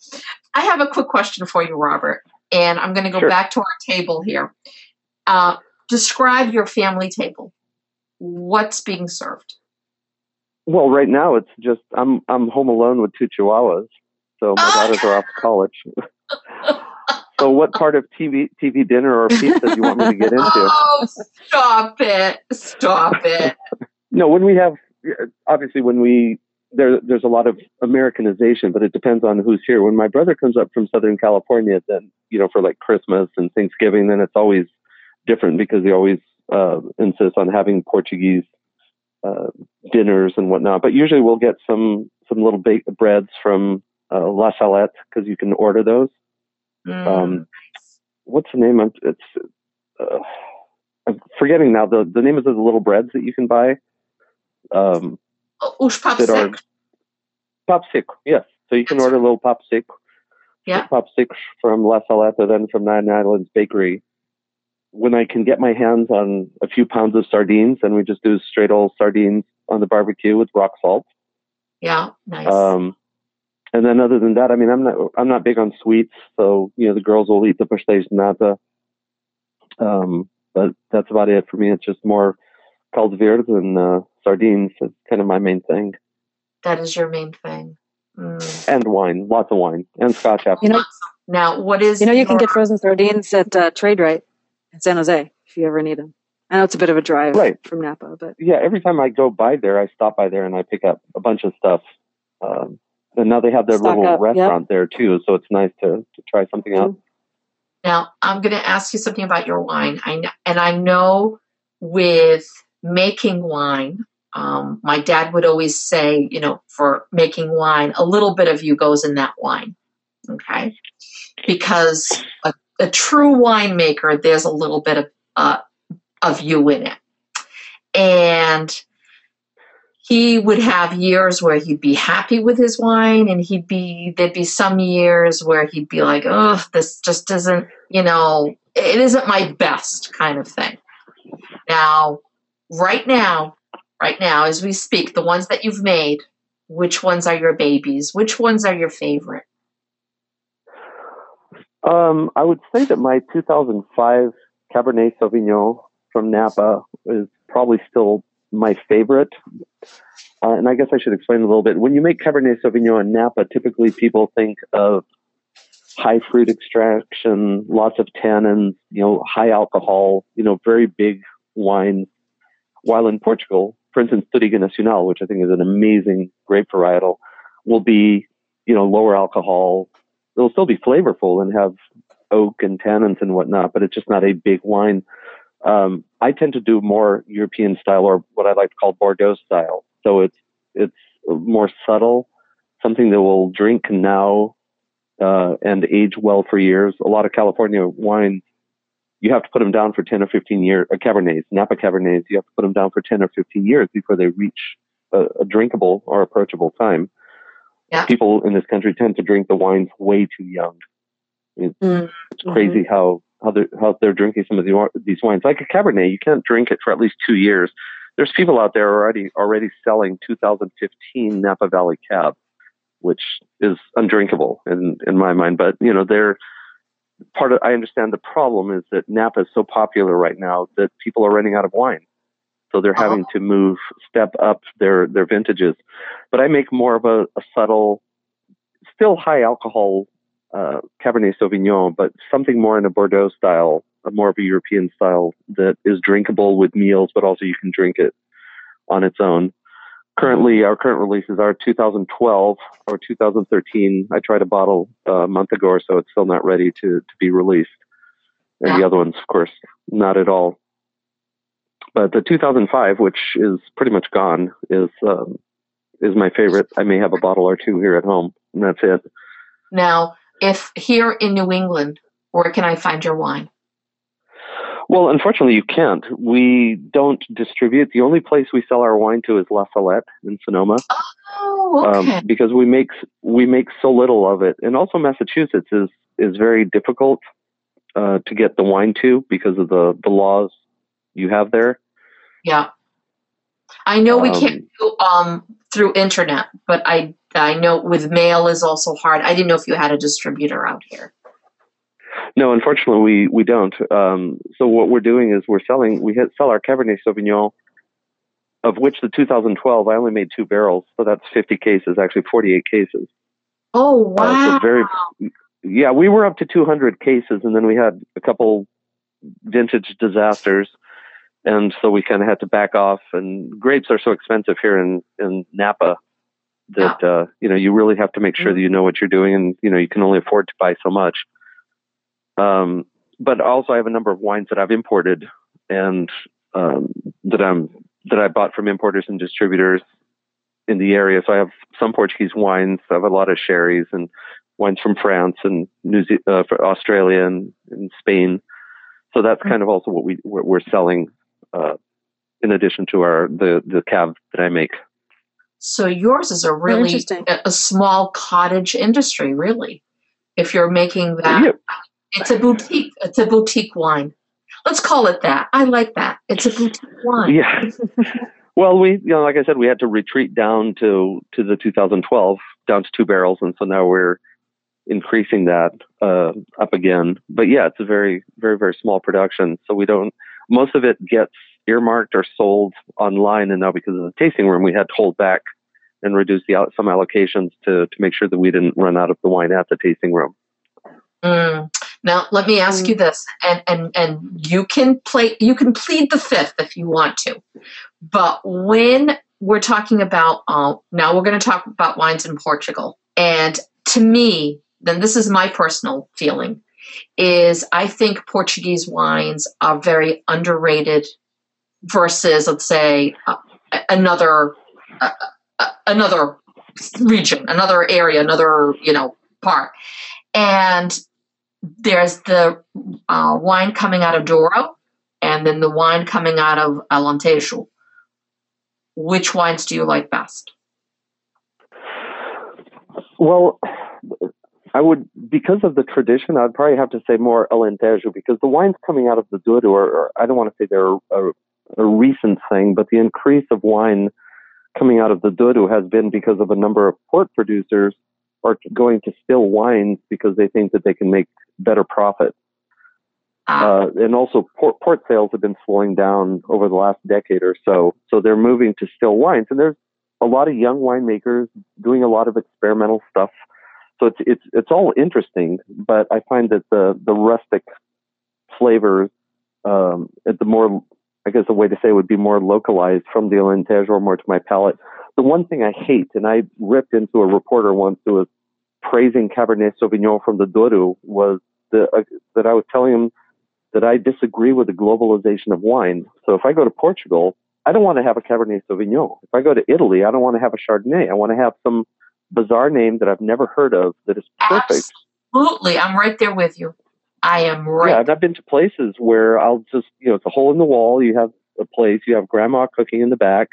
I have a quick question for you, Robert, and I'm going to go Sure. back to our table here. Uh, describe your family table. What's being served? Well, right now it's just I'm I'm home alone with two chihuahuas, so my Oh, daughters are off to college. [LAUGHS] so, what part of TV TV dinner or pizza do you want me to get into? [LAUGHS] Oh, stop it! Stop it! [LAUGHS] No, when we have obviously when we there there's a lot of Americanization, but it depends on who's here. When my brother comes up from Southern California, then you know for like Christmas and Thanksgiving, then it's always different because he always uh, insist on having Portuguese uh, dinners and whatnot. But usually we'll get some some little baked breads from uh, La Salette because you can order those. Mm. Um, what's the name? of It's uh, I'm forgetting now. The the name of the little breads that you can buy. Um, Os that papo seco. Yes, so you can That's order a little papo seco. Yeah. papo seco from La Salette, then from Nine Islands Bakery. When I can get my hands on a few pounds of sardines, then we just do straight old sardines on the barbecue with rock salt. Yeah, nice. Um, and then other than that, I mean, I'm not I'm not big on sweets, so you know the girls will eat the pastéis de nata. Um, but that's about it for me. It's just more caldo and uh, sardines. It's kind of my main thing, that is your main thing. Mm. and wine, lots of wine, and scotch after. You know, Now, what is you know, you can get frozen sardines at uh, Trade Right in San Jose if you ever need them. I know it's a bit of a drive Right. from Napa, but yeah, every time I go by there, I stop by there and I pick up a bunch of stuff. Um, and now they have their Stock little up, yep. restaurant there too, so it's nice to, to try something out. Now, I'm going to ask you something about your wine. I kn- and I know with making wine, um, my dad would always say, you know, for making wine, a little bit of you goes in that wine. Okay. Because a, a true winemaker, there's a little bit of, uh, of you in it. And he would have years where he'd be happy with his wine and he'd be there'd be some years where he'd be like oh this just isn't you know it isn't my best kind of thing. Now right now right now as we speak the ones that you've made which ones are your babies? Which ones are your favorite? Um, I would say that my 2005 Cabernet Sauvignon from Napa is probably still my favorite. Uh, and I guess I should explain a little bit. When you make Cabernet Sauvignon in Napa, typically people think of high fruit extraction, lots of tannins, you know, high alcohol, you know, very big wines. While in Portugal, for instance, Touriga Nacional, which I think is an amazing grape varietal, will be, you know, lower alcohol. It'll still be flavorful and have oak and tannins and whatnot, but it's just not a big wine. Um, I tend to do more European style or what I like to call Bordeaux style. So it's it's more subtle, something that will drink now uh, and age well for years. A lot of California wines, you have to put them down for 10 or 15 years. Uh, Cabernets, Napa Cabernets, you have to put them down for 10 or 15 years before they reach a, a drinkable or approachable time. Yeah. People in this country tend to drink the wines way too young. It's, Mm. it's crazy how how they're how they're drinking some of the, these wines. Like a Cabernet, you can't drink it for at least two years. There's people out there already already selling 2015 Napa Valley Cab, which is undrinkable in in my mind. But you know, they're part of. I understand the problem is that Napa is so popular right now that people are running out of wine, so they're having uh-huh. to move step up their their vintages. But I make more of a, a subtle, still high alcohol uh, Cabernet Sauvignon, but something more in a Bordeaux style, a more of a European style that is drinkable with meals, but also you can drink it on its own. Currently, our current releases are 2012 or 2013. I tried a bottle uh, a month ago or so. It's still not ready to, to be released. And Yeah. the other ones, of course, not at all. But the 2005, which is pretty much gone, is um, is my favorite. I may have a bottle or two here at home, and that's it. Now, if here in New England, where can I find your wine? Well, unfortunately, you can't. We don't distribute. The only place we sell our wine to is La Salette in Sonoma, Oh, okay. um, because we make we make so little of it, and also Massachusetts is is very difficult uh, to get the wine to because of the the laws you have there. yeah. I know we um, can't do um through internet, but I I know with mail is also hard. I didn't know if you had a distributor out here. No, unfortunately, we we don't. Um, so what we're doing is we're selling. We hit, sell our Cabernet Sauvignon, of which the 2012 I only made two barrels, so that's 50 cases, actually 48 cases. Oh Uh, wow! so very, yeah, we were up to 200 cases, and then we had a couple vintage disasters, and so we kind of had to back off. And grapes are so expensive here in in Napa that uh, you know you really have to make sure that you know what you're doing, and you know you can only afford to buy so much. Um, but also, I have a number of wines that I've imported and um, that I'm that I bought from importers and distributors in the area. So I have some Portuguese wines. I have a lot of sherries and wines from France and New Ze- uh, Australia and, and Spain. So that's kind of also what we we're selling uh, in addition to our the the cab that I make. So yours is a really a, a small cottage industry, really. If you're making that, Yeah. it's a boutique. It's a boutique wine. Let's call it that. I like that. It's a boutique wine. Yeah. [LAUGHS] well, we, you know, like I said, we had to retreat down to to the 2012, down to two barrels, and so now we're increasing that uh, up again. But yeah, it's a very, very, very small production, so we don't. Most of it gets earmarked or sold online, and now because of the tasting room, we had to hold back and reduce the some allocations to to make sure that we didn't run out of the wine at the tasting room. Mm. Now let me ask you this, and and and you can play, you can plead the fifth if you want to, but when we're talking about uh, now, we're going to talk about wines in Portugal, and to me, then this is my personal feeling, is I think Portuguese wines are very underrated versus, let's say, uh, another uh, uh, another region, another area, another you know part, and there's the uh, wine coming out of Douro, and then the wine coming out of Alentejo. Which wines do you like best? Well, I would, because of the tradition, I'd probably have to say more Alentejo because the wines coming out of the Douro are I don't want to say they're a, a recent thing, but the increase of wine coming out of the Douro has been because of a number of port producers are going to still wines because they think that they can make better profit. Ah, Uh, and also port, port sales have been slowing down over the last decade or so. So they're moving to still wines. And there's a lot of young winemakers doing a lot of experimental stuff. So it's, it's, it's all interesting, but I find that the, the rustic flavors, um, the more I guess the way to say it would be more localized from the Alentejo or more to my palate. The one thing I hate, and I ripped into a reporter once who was praising Cabernet Sauvignon from the Douro, was the, uh, that I was telling him that I disagree with the globalization of wine. So if I go to Portugal, I don't want to have a Cabernet Sauvignon. If I go to Italy, I don't want to have a Chardonnay. I want to have some bizarre name that I've never heard of that is perfect. Absolutely. I'm right there with you. I am right. Yeah, I've been to places where I'll just, you know, it's a hole in the wall. You have a place, you have grandma cooking in the back.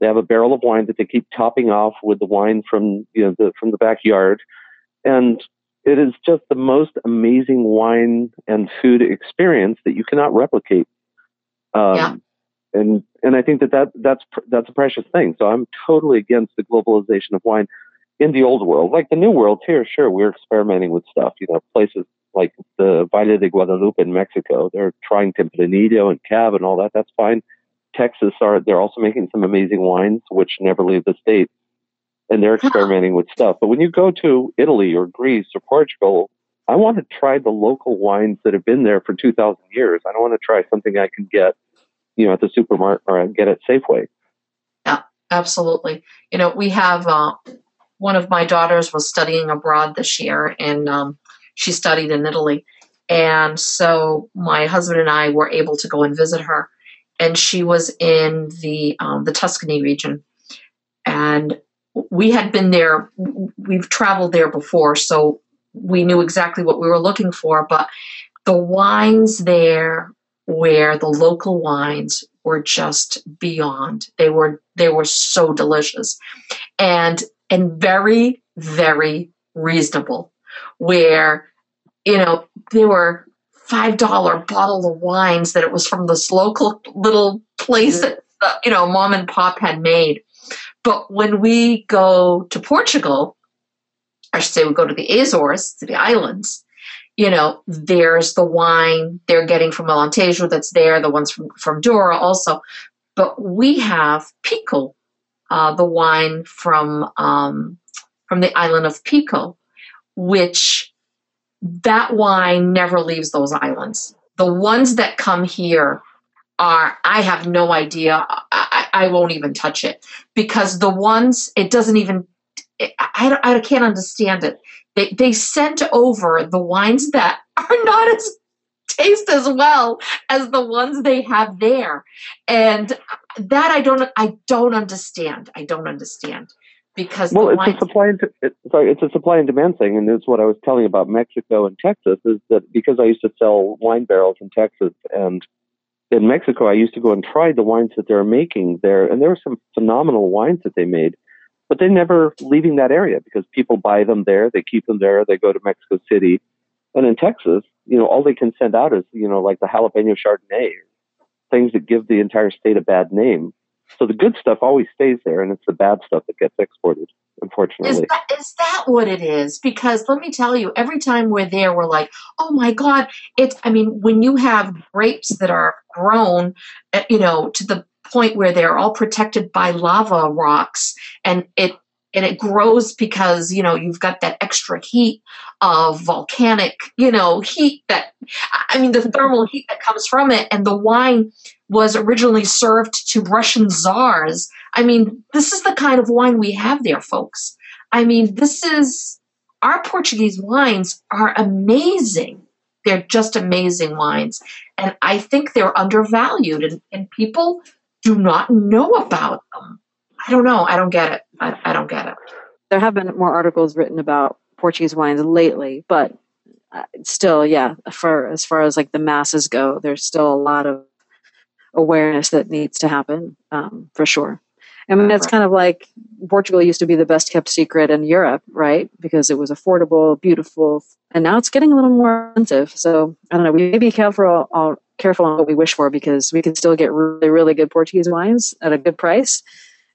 They have a barrel of wine that they keep topping off with the wine from, you know, the, from the backyard. And it is just the most amazing wine and food experience that you cannot replicate. Um, yeah. And and I think that, that that's that's a precious thing. So I'm totally against the globalization of wine in the old world. Like the new world here, sure, we're experimenting with stuff. You know, places like the Valle de Guadalupe in Mexico. They're trying Tempranillo and Cab and all that. That's fine. Texas are they're also making some amazing wines which never leave the state, and they're experimenting with stuff. But when you go to Italy or Greece or Portugal, I want to try the local wines that have been there for two thousand years. I don't want to try something I can get, you know, at the supermarket or get at Safeway. Yeah, absolutely. You know, we have uh, one of my daughters was studying abroad this year, and um, she studied in Italy. And so my husband and I were able to go and visit her. And she was in the um, the Tuscany region, and we had been there. We've traveled there before, so we knew exactly what we were looking for. But the wines there, where the local wines were just beyond. They were they were so delicious, and and very very reasonable where you know there were five dollar bottle of wines that it was from this local little place that uh, you know mom and pop had made. But when we go to portugal i should say we go to the azores to the islands you know there's the wine they're getting from alentejo that's there the ones from, from douro also. But we have pico uh, the wine from um, from the island of pico which that wine never leaves those islands. The ones that come here are, I have no idea. I, I won't even touch it because the ones, it doesn't even, I, I, I can't understand it. They, they sent over the wines that [LAUGHS] are not as taste as well as the ones they have there and that i don't i don't understand i don't understand because well, it's a supply and it, sorry, it's a supply and demand thing, and it's what I was telling you about Mexico and Texas is that because I used to sell wine barrels in Texas and in Mexico, I used to go and try the wines that they're making there, and there were some phenomenal wines that they made, but they're never leaving that area because people buy them there, they keep them there, they go to Mexico City, and in Texas, you know, all they can send out is you know like the jalapeno Chardonnay, things that give the entire state a bad name. So the good stuff always stays there, and it's the bad stuff that gets exported. Unfortunately, is that, is that what it is? Because let me tell you, every time we're there, we're like, "Oh my God!" It's. I mean, when you have grapes that are grown, eh, you know, to the point where they're all protected by lava rocks, and it and it grows because you know you've got that extra heat of volcanic you know heat that i mean the thermal heat that comes from it. And the wine was originally served to russian czars. I mean this is the kind of wine we have there folks. I mean this is our portuguese wines are amazing. They're just amazing wines. And i think they're undervalued and, and people do not know about them. I don't know. I don't get it. I, I don't get it. There have been more articles written about Portuguese wines lately, but uh, still, yeah, for as far as like the masses go, there's still a lot of awareness that needs to happen um, for sure. I mean, it's kind of like Portugal used to be the best kept secret in Europe, right? Because it was affordable, beautiful, and now it's getting a little more expensive. So I don't know. We may be careful, all, careful on what we wish for because we can still get really, really good Portuguese wines at a good price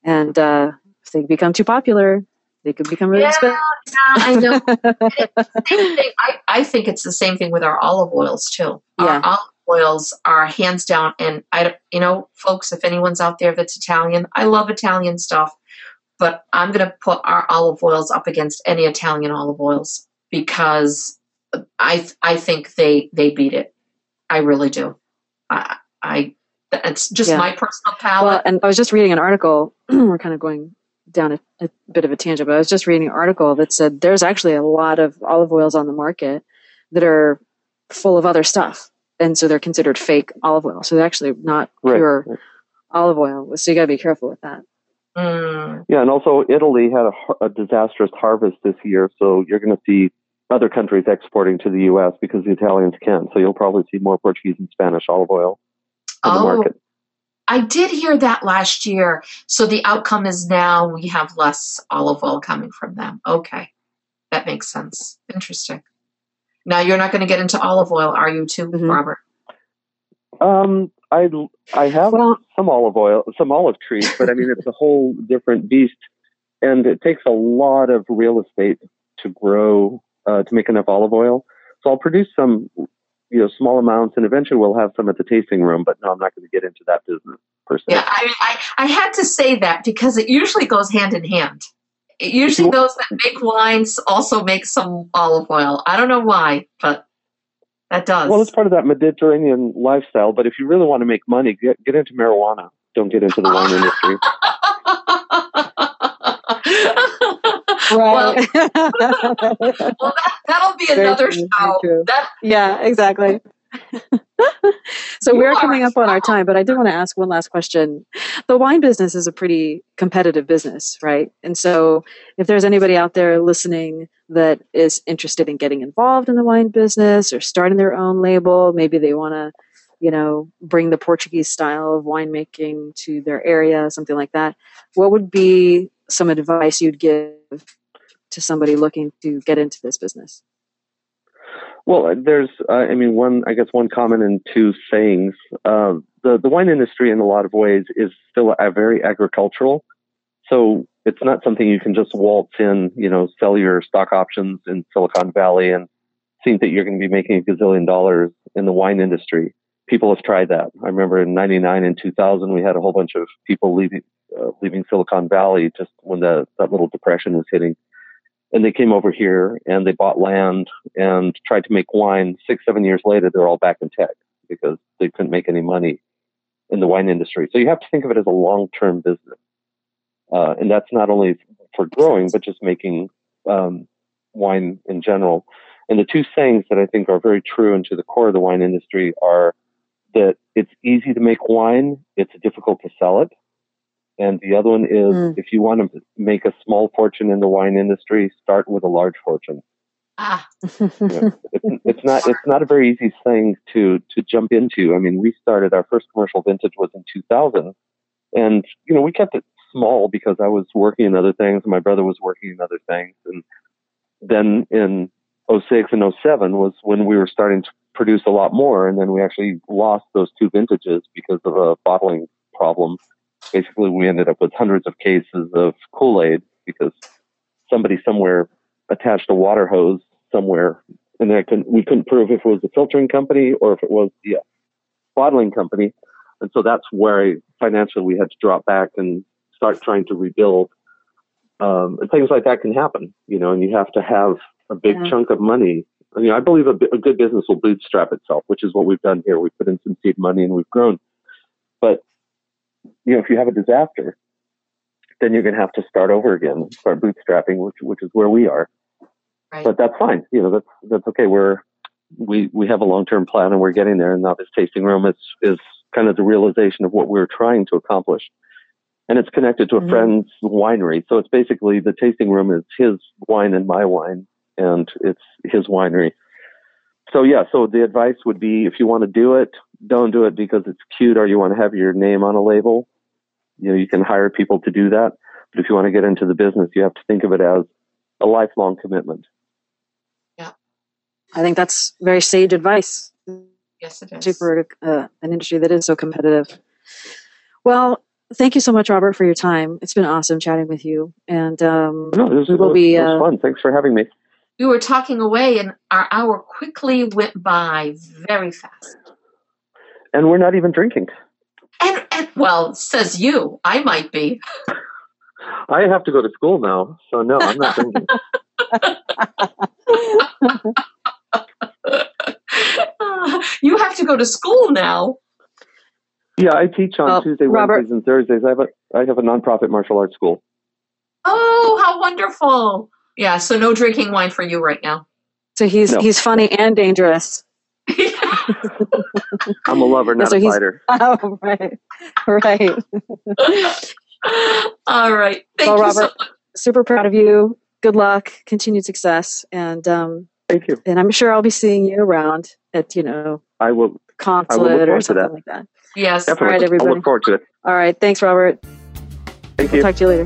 and uh, if they become too popular, they could become really yeah, expensive. Yeah, I know. [LAUGHS] I, I, think it's the same thing with our olive oils too. Yeah. Our olive oils are hands down, and I, you know, folks, if anyone's out there that's Italian, I love Italian stuff, but I'm going to put our olive oils up against any Italian olive oils because I, I think they they beat it. I really do. I, I It's just Yeah. my personal Well, palate. and I was just reading an article. [CLEARS THROAT] we're kind of going down a, a bit of a tangent, but I was just reading an article that said there's actually a lot of olive oils on the market that are full of other stuff, and so they're considered fake olive oil. So they're actually not Right, pure right. olive oil. So you got to be careful with that. Mm, Yeah, and also Italy had a, a disastrous harvest this year, so you're going to see other countries exporting to the U.S. because the Italians can't. So you'll probably see more Portuguese and Spanish olive oil on the Oh, market. I did hear that last year. So the outcome is now we have less olive oil coming from them. Okay. That makes sense. Interesting. Now you're not going to get into olive oil, are you too, Mhm. Robert? Um, I I have Well, some olive oil, some olive trees, but I mean it's a whole different beast, and it takes a lot of real estate to grow uh, to make enough olive oil. So I'll produce some, you know, small amounts, and eventually we'll have some at the tasting room. But no, I'm not going to get into that business per se. Yeah, I, I, I had to say that because it usually goes hand in hand. It usually those that make wines also make some olive oil. I don't know why, but that does. Well, it's part of that Mediterranean lifestyle. But if you really want to make money, get get into marijuana. Don't get into the wine [LAUGHS] industry. [LAUGHS] well, right. [LAUGHS] well that, that'll be Very another true, show. That, yeah, exactly. [LAUGHS] so we're coming up on our time, but I did want to ask one last question. The wine business is a pretty competitive business, right? And so if there's anybody out there listening that is interested in getting involved in the wine business or starting their own label, maybe they want to, you know, bring the Portuguese style of winemaking to their area, something like that. What would be some advice you'd give to somebody looking to get into this business? Well, there's, uh, I mean, one, I guess, one common and two sayings. Uh, the the wine industry, in a lot of ways, is still a very agricultural. So it's not something you can just waltz in, you know, sell your stock options in Silicon Valley and think that you're going to be making a gazillion dollars in the wine industry. People have tried that. I remember in '99 and 2000, we had a whole bunch of people leaving uh, leaving Silicon Valley just when the that little depression was hitting and they came over here and they bought land and tried to make wine. Six, seven years later, they're all back in tech because they couldn't make any money in the wine industry. So you have to think of it as a long-term business, uh, and that's not only for growing but just making um, wine in general. And the two sayings that I think are very true and to the core of the wine industry are that it's easy to make wine, it's difficult to sell it. And the other one is Mm. if you want to make a small fortune in the wine industry, start with a large fortune. ah, [LAUGHS] Yeah. It's, it's not it's not a very easy thing to to jump into. I mean, we started our first commercial vintage was in 2000, and you know we kept it small because I was working in other things, and my brother was working in other things, and then in 06 and 07 was when we were starting to produce a lot more, and then we actually lost those two vintages because of a bottling problem. Basically, we ended up with hundreds of cases of Kool Aid because somebody somewhere attached a water hose somewhere, and I couldn't, we couldn't prove if it was the filtering company or if it was the uh, bottling company. And so that's where I, financially we had to drop back and start trying to rebuild. Um, and things like that can happen, you know, and you have to have a big Yeah. chunk of money. I mean, I believe a, a good business will bootstrap itself, which is what we've done here. We put in some seed money and we've grown. You know, if you have a disaster, then you're going to have to start over again, start bootstrapping, which, which is where we are right. but that's fine. You know, that's that's okay. We're we we have a long term plan and we're getting there. And now this tasting room is is kind of the realization of what we're trying to accomplish. And it's connected to a Mhm. friend's winery. So it's basically the tasting room is his wine and my wine, and it's his winery. So yeah, so the advice would be if you want to do it, don't do it because it's cute or you want to have your name on a label. You know, you can hire people to do that. But if you want to get into the business, you have to think of it as a lifelong commitment. Yeah. I think that's very sage advice, yes, it is. especially for uh, an industry that is so competitive. Well, thank you so much, Robert, for your time. It's been awesome chatting with you, and um, No, this we will was, be. was Uh, fun. Thanks for having me. We were talking away, and our hour quickly went by very fast. And we're not even drinking. And, and well, says you, I might be. I have to go to school now, so no, I'm not drinking. [LAUGHS] you have to go to school now. Yeah, I teach on Well, Tuesday, Robert- Wednesdays, and Thursdays. I have a I have a nonprofit martial arts school. Oh, how wonderful! Yeah, so no drinking wine for you right now. So he's No. he's funny and dangerous. [LAUGHS] I'm a lover, not so a he's- fighter. [LAUGHS] Oh, right, right. [LAUGHS] All right. Thank Well, you so Robert- much. Super proud of you. Good luck, continued success, and um, Thank you. and I'm sure I'll be seeing you around at you know I will consulate or forward to something that. like that. Yes. definitely. right, I'll look forward to it. All right, thanks, Robert. Thank We'll you. talk to you later.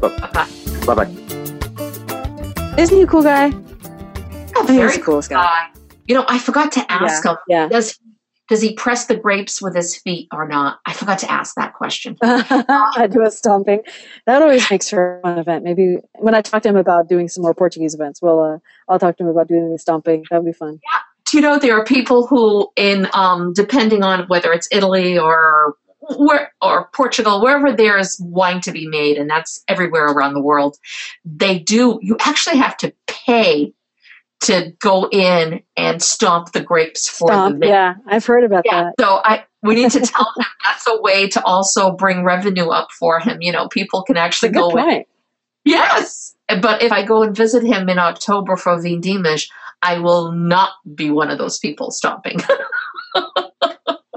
Bye. Bye bye. Isn't he a cool guy? Oh, I think he's very the coolest guy. guy. You know, I forgot to ask him. Yeah. Does does he press the grapes with his feet or not? I forgot to ask that question. [LAUGHS] I do a stomping. That always makes for a fun event. Maybe when I talk to him about doing some more Portuguese events, well, uh, I'll talk to him about doing the stomping. That would be fun. Do you know there are people who, in um, depending on whether it's Italy or where or Portugal, wherever there's wine to be made, and that's everywhere around the world, they do. You actually have to pay to go in and stomp the grapes for the Stomp. vineyard. Yeah, I've heard about Yeah, that. so I we need to [LAUGHS] tell him that's a way to also bring revenue up for him. You know, people can actually good go in. Yes, but if I go and visit him in October for Vindimas, I will not be one of those people stomping. [LAUGHS]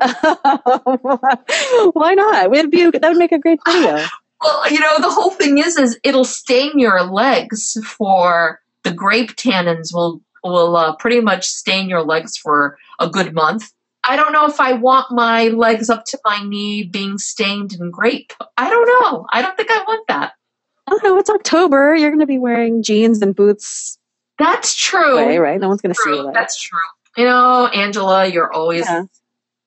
[LAUGHS] Why not? Would be that would make a great video. [SIGHS] well, you know, the whole thing is, is it'll stain your legs for the grape tannins will will uh, pretty much stain your legs for a good month. I don't know if I want my legs up to my knee being stained in grape. I don't know. I don't think I want that. I don't know. It's October. You're going to be wearing jeans and boots, That's true. right? Right? No one's going to see True. that. That's true. You know, Angela, you're always Yeah.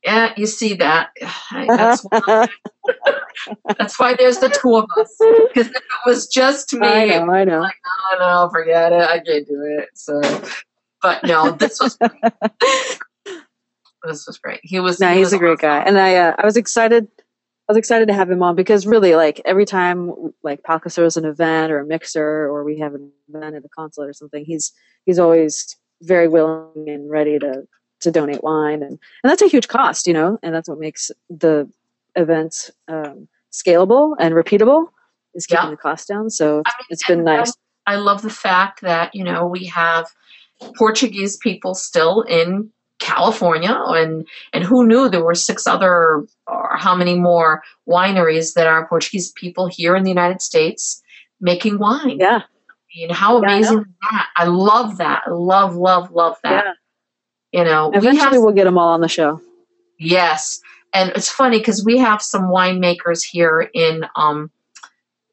Yeah. you see that. [SIGHS] That's why, [LAUGHS] that's why there's the two of us. Because if it was just me, I know. I know. oh no, forget it. I can't do it. So, but no, this was [LAUGHS] this was great. He was. No, he he's was a great guy, and I uh, I was excited. I was excited to have him on because really, like every time, like Palca throws an event or a mixer, or we have an event at the consulate or something, he's he's always very willing and ready to to donate wine, and and that's a huge cost, you know, and that's what makes the events um, scalable and repeatable is keeping Yeah. the cost down. So it's, I mean, it's been nice. I love the fact that you know we have Portuguese people still in California, and and who knew there were six other or how many more wineries that are Portuguese people here in the United States making wine. Yeah, I mean, how Yeah, I amazing know. is that? I love that. I love, love, love that. You know, we Eventually, have we'll get them all on the show. Yes, and it's funny because we have some winemakers here in um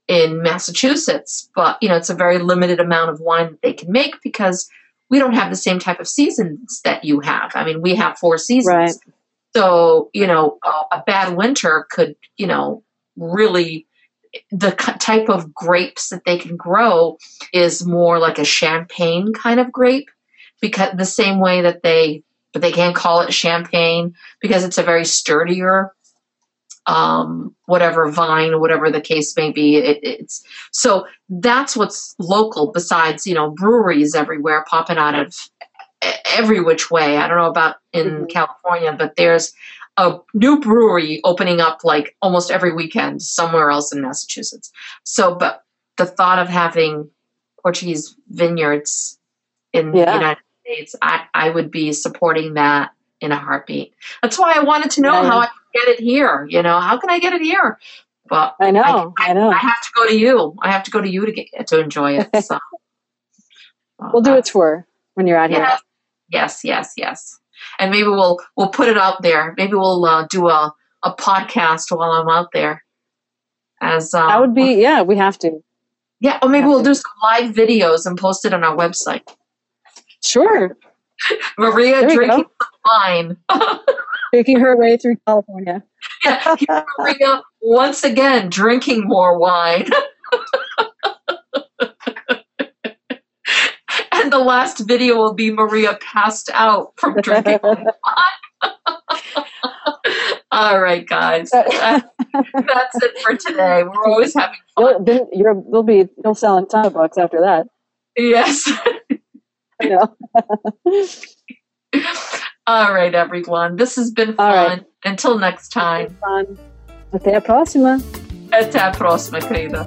in Massachusetts, but you know it's a very limited amount of wine that they can make because we don't have the same type of seasons that you have. I mean, we have four seasons, Right. so you know a, a bad winter could you know really the type of grapes that they can grow is more like a champagne kind of grape because the same way that they but they can't call it champagne because it's a very sturdier um, whatever vine whatever the case may be it, it's so that's what's local besides you know breweries everywhere popping out of every which way i don't know about in Mhm. california but there's a new brewery opening up like almost every weekend somewhere else in massachusetts so but the thought of having portuguese vineyards in the Yeah. united states I, I would be supporting that in a heartbeat that's why i wanted to know Yeah, how i can get it here you know how can i get it here but I know. I, know. I have to go to you. I have to go to you to get to enjoy it. So [LAUGHS] we'll do a tour when you're out here. Yes, yes, yes, yes. And maybe we'll we'll put it out there. Maybe we'll uh, do a a podcast while I'm out there. As um, That would be yeah. We have to. yeah, or maybe we'll do some live videos and post it on our website. Sure. Maria drinking wine. [LAUGHS] Making her way through California. yeah, [LAUGHS] Maria once again drinking more wine. [LAUGHS] and the last video will be Maria passed out from drinking wine. All right, guys. That- that's it for today. We're always having fun. You'll, then you're, you'll be you'll sell a ton of books after that. Yes. I [LAUGHS] know. All right, everyone. This has been All fun. right. Until next time. Fun. Até a próxima. Até a próxima, querida.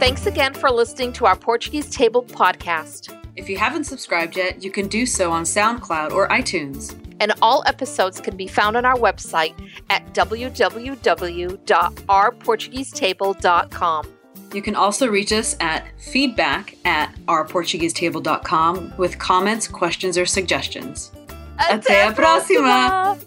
Thanks again for listening to our Portuguese Table podcast. If you haven't subscribed yet, you can do so on SoundCloud or iTunes. And all episodes can be found on our website at www.ourportuguesetable.com. You can also reach us at feedback at ourportuguesetable.com with comments, questions, or suggestions. Até a próxima!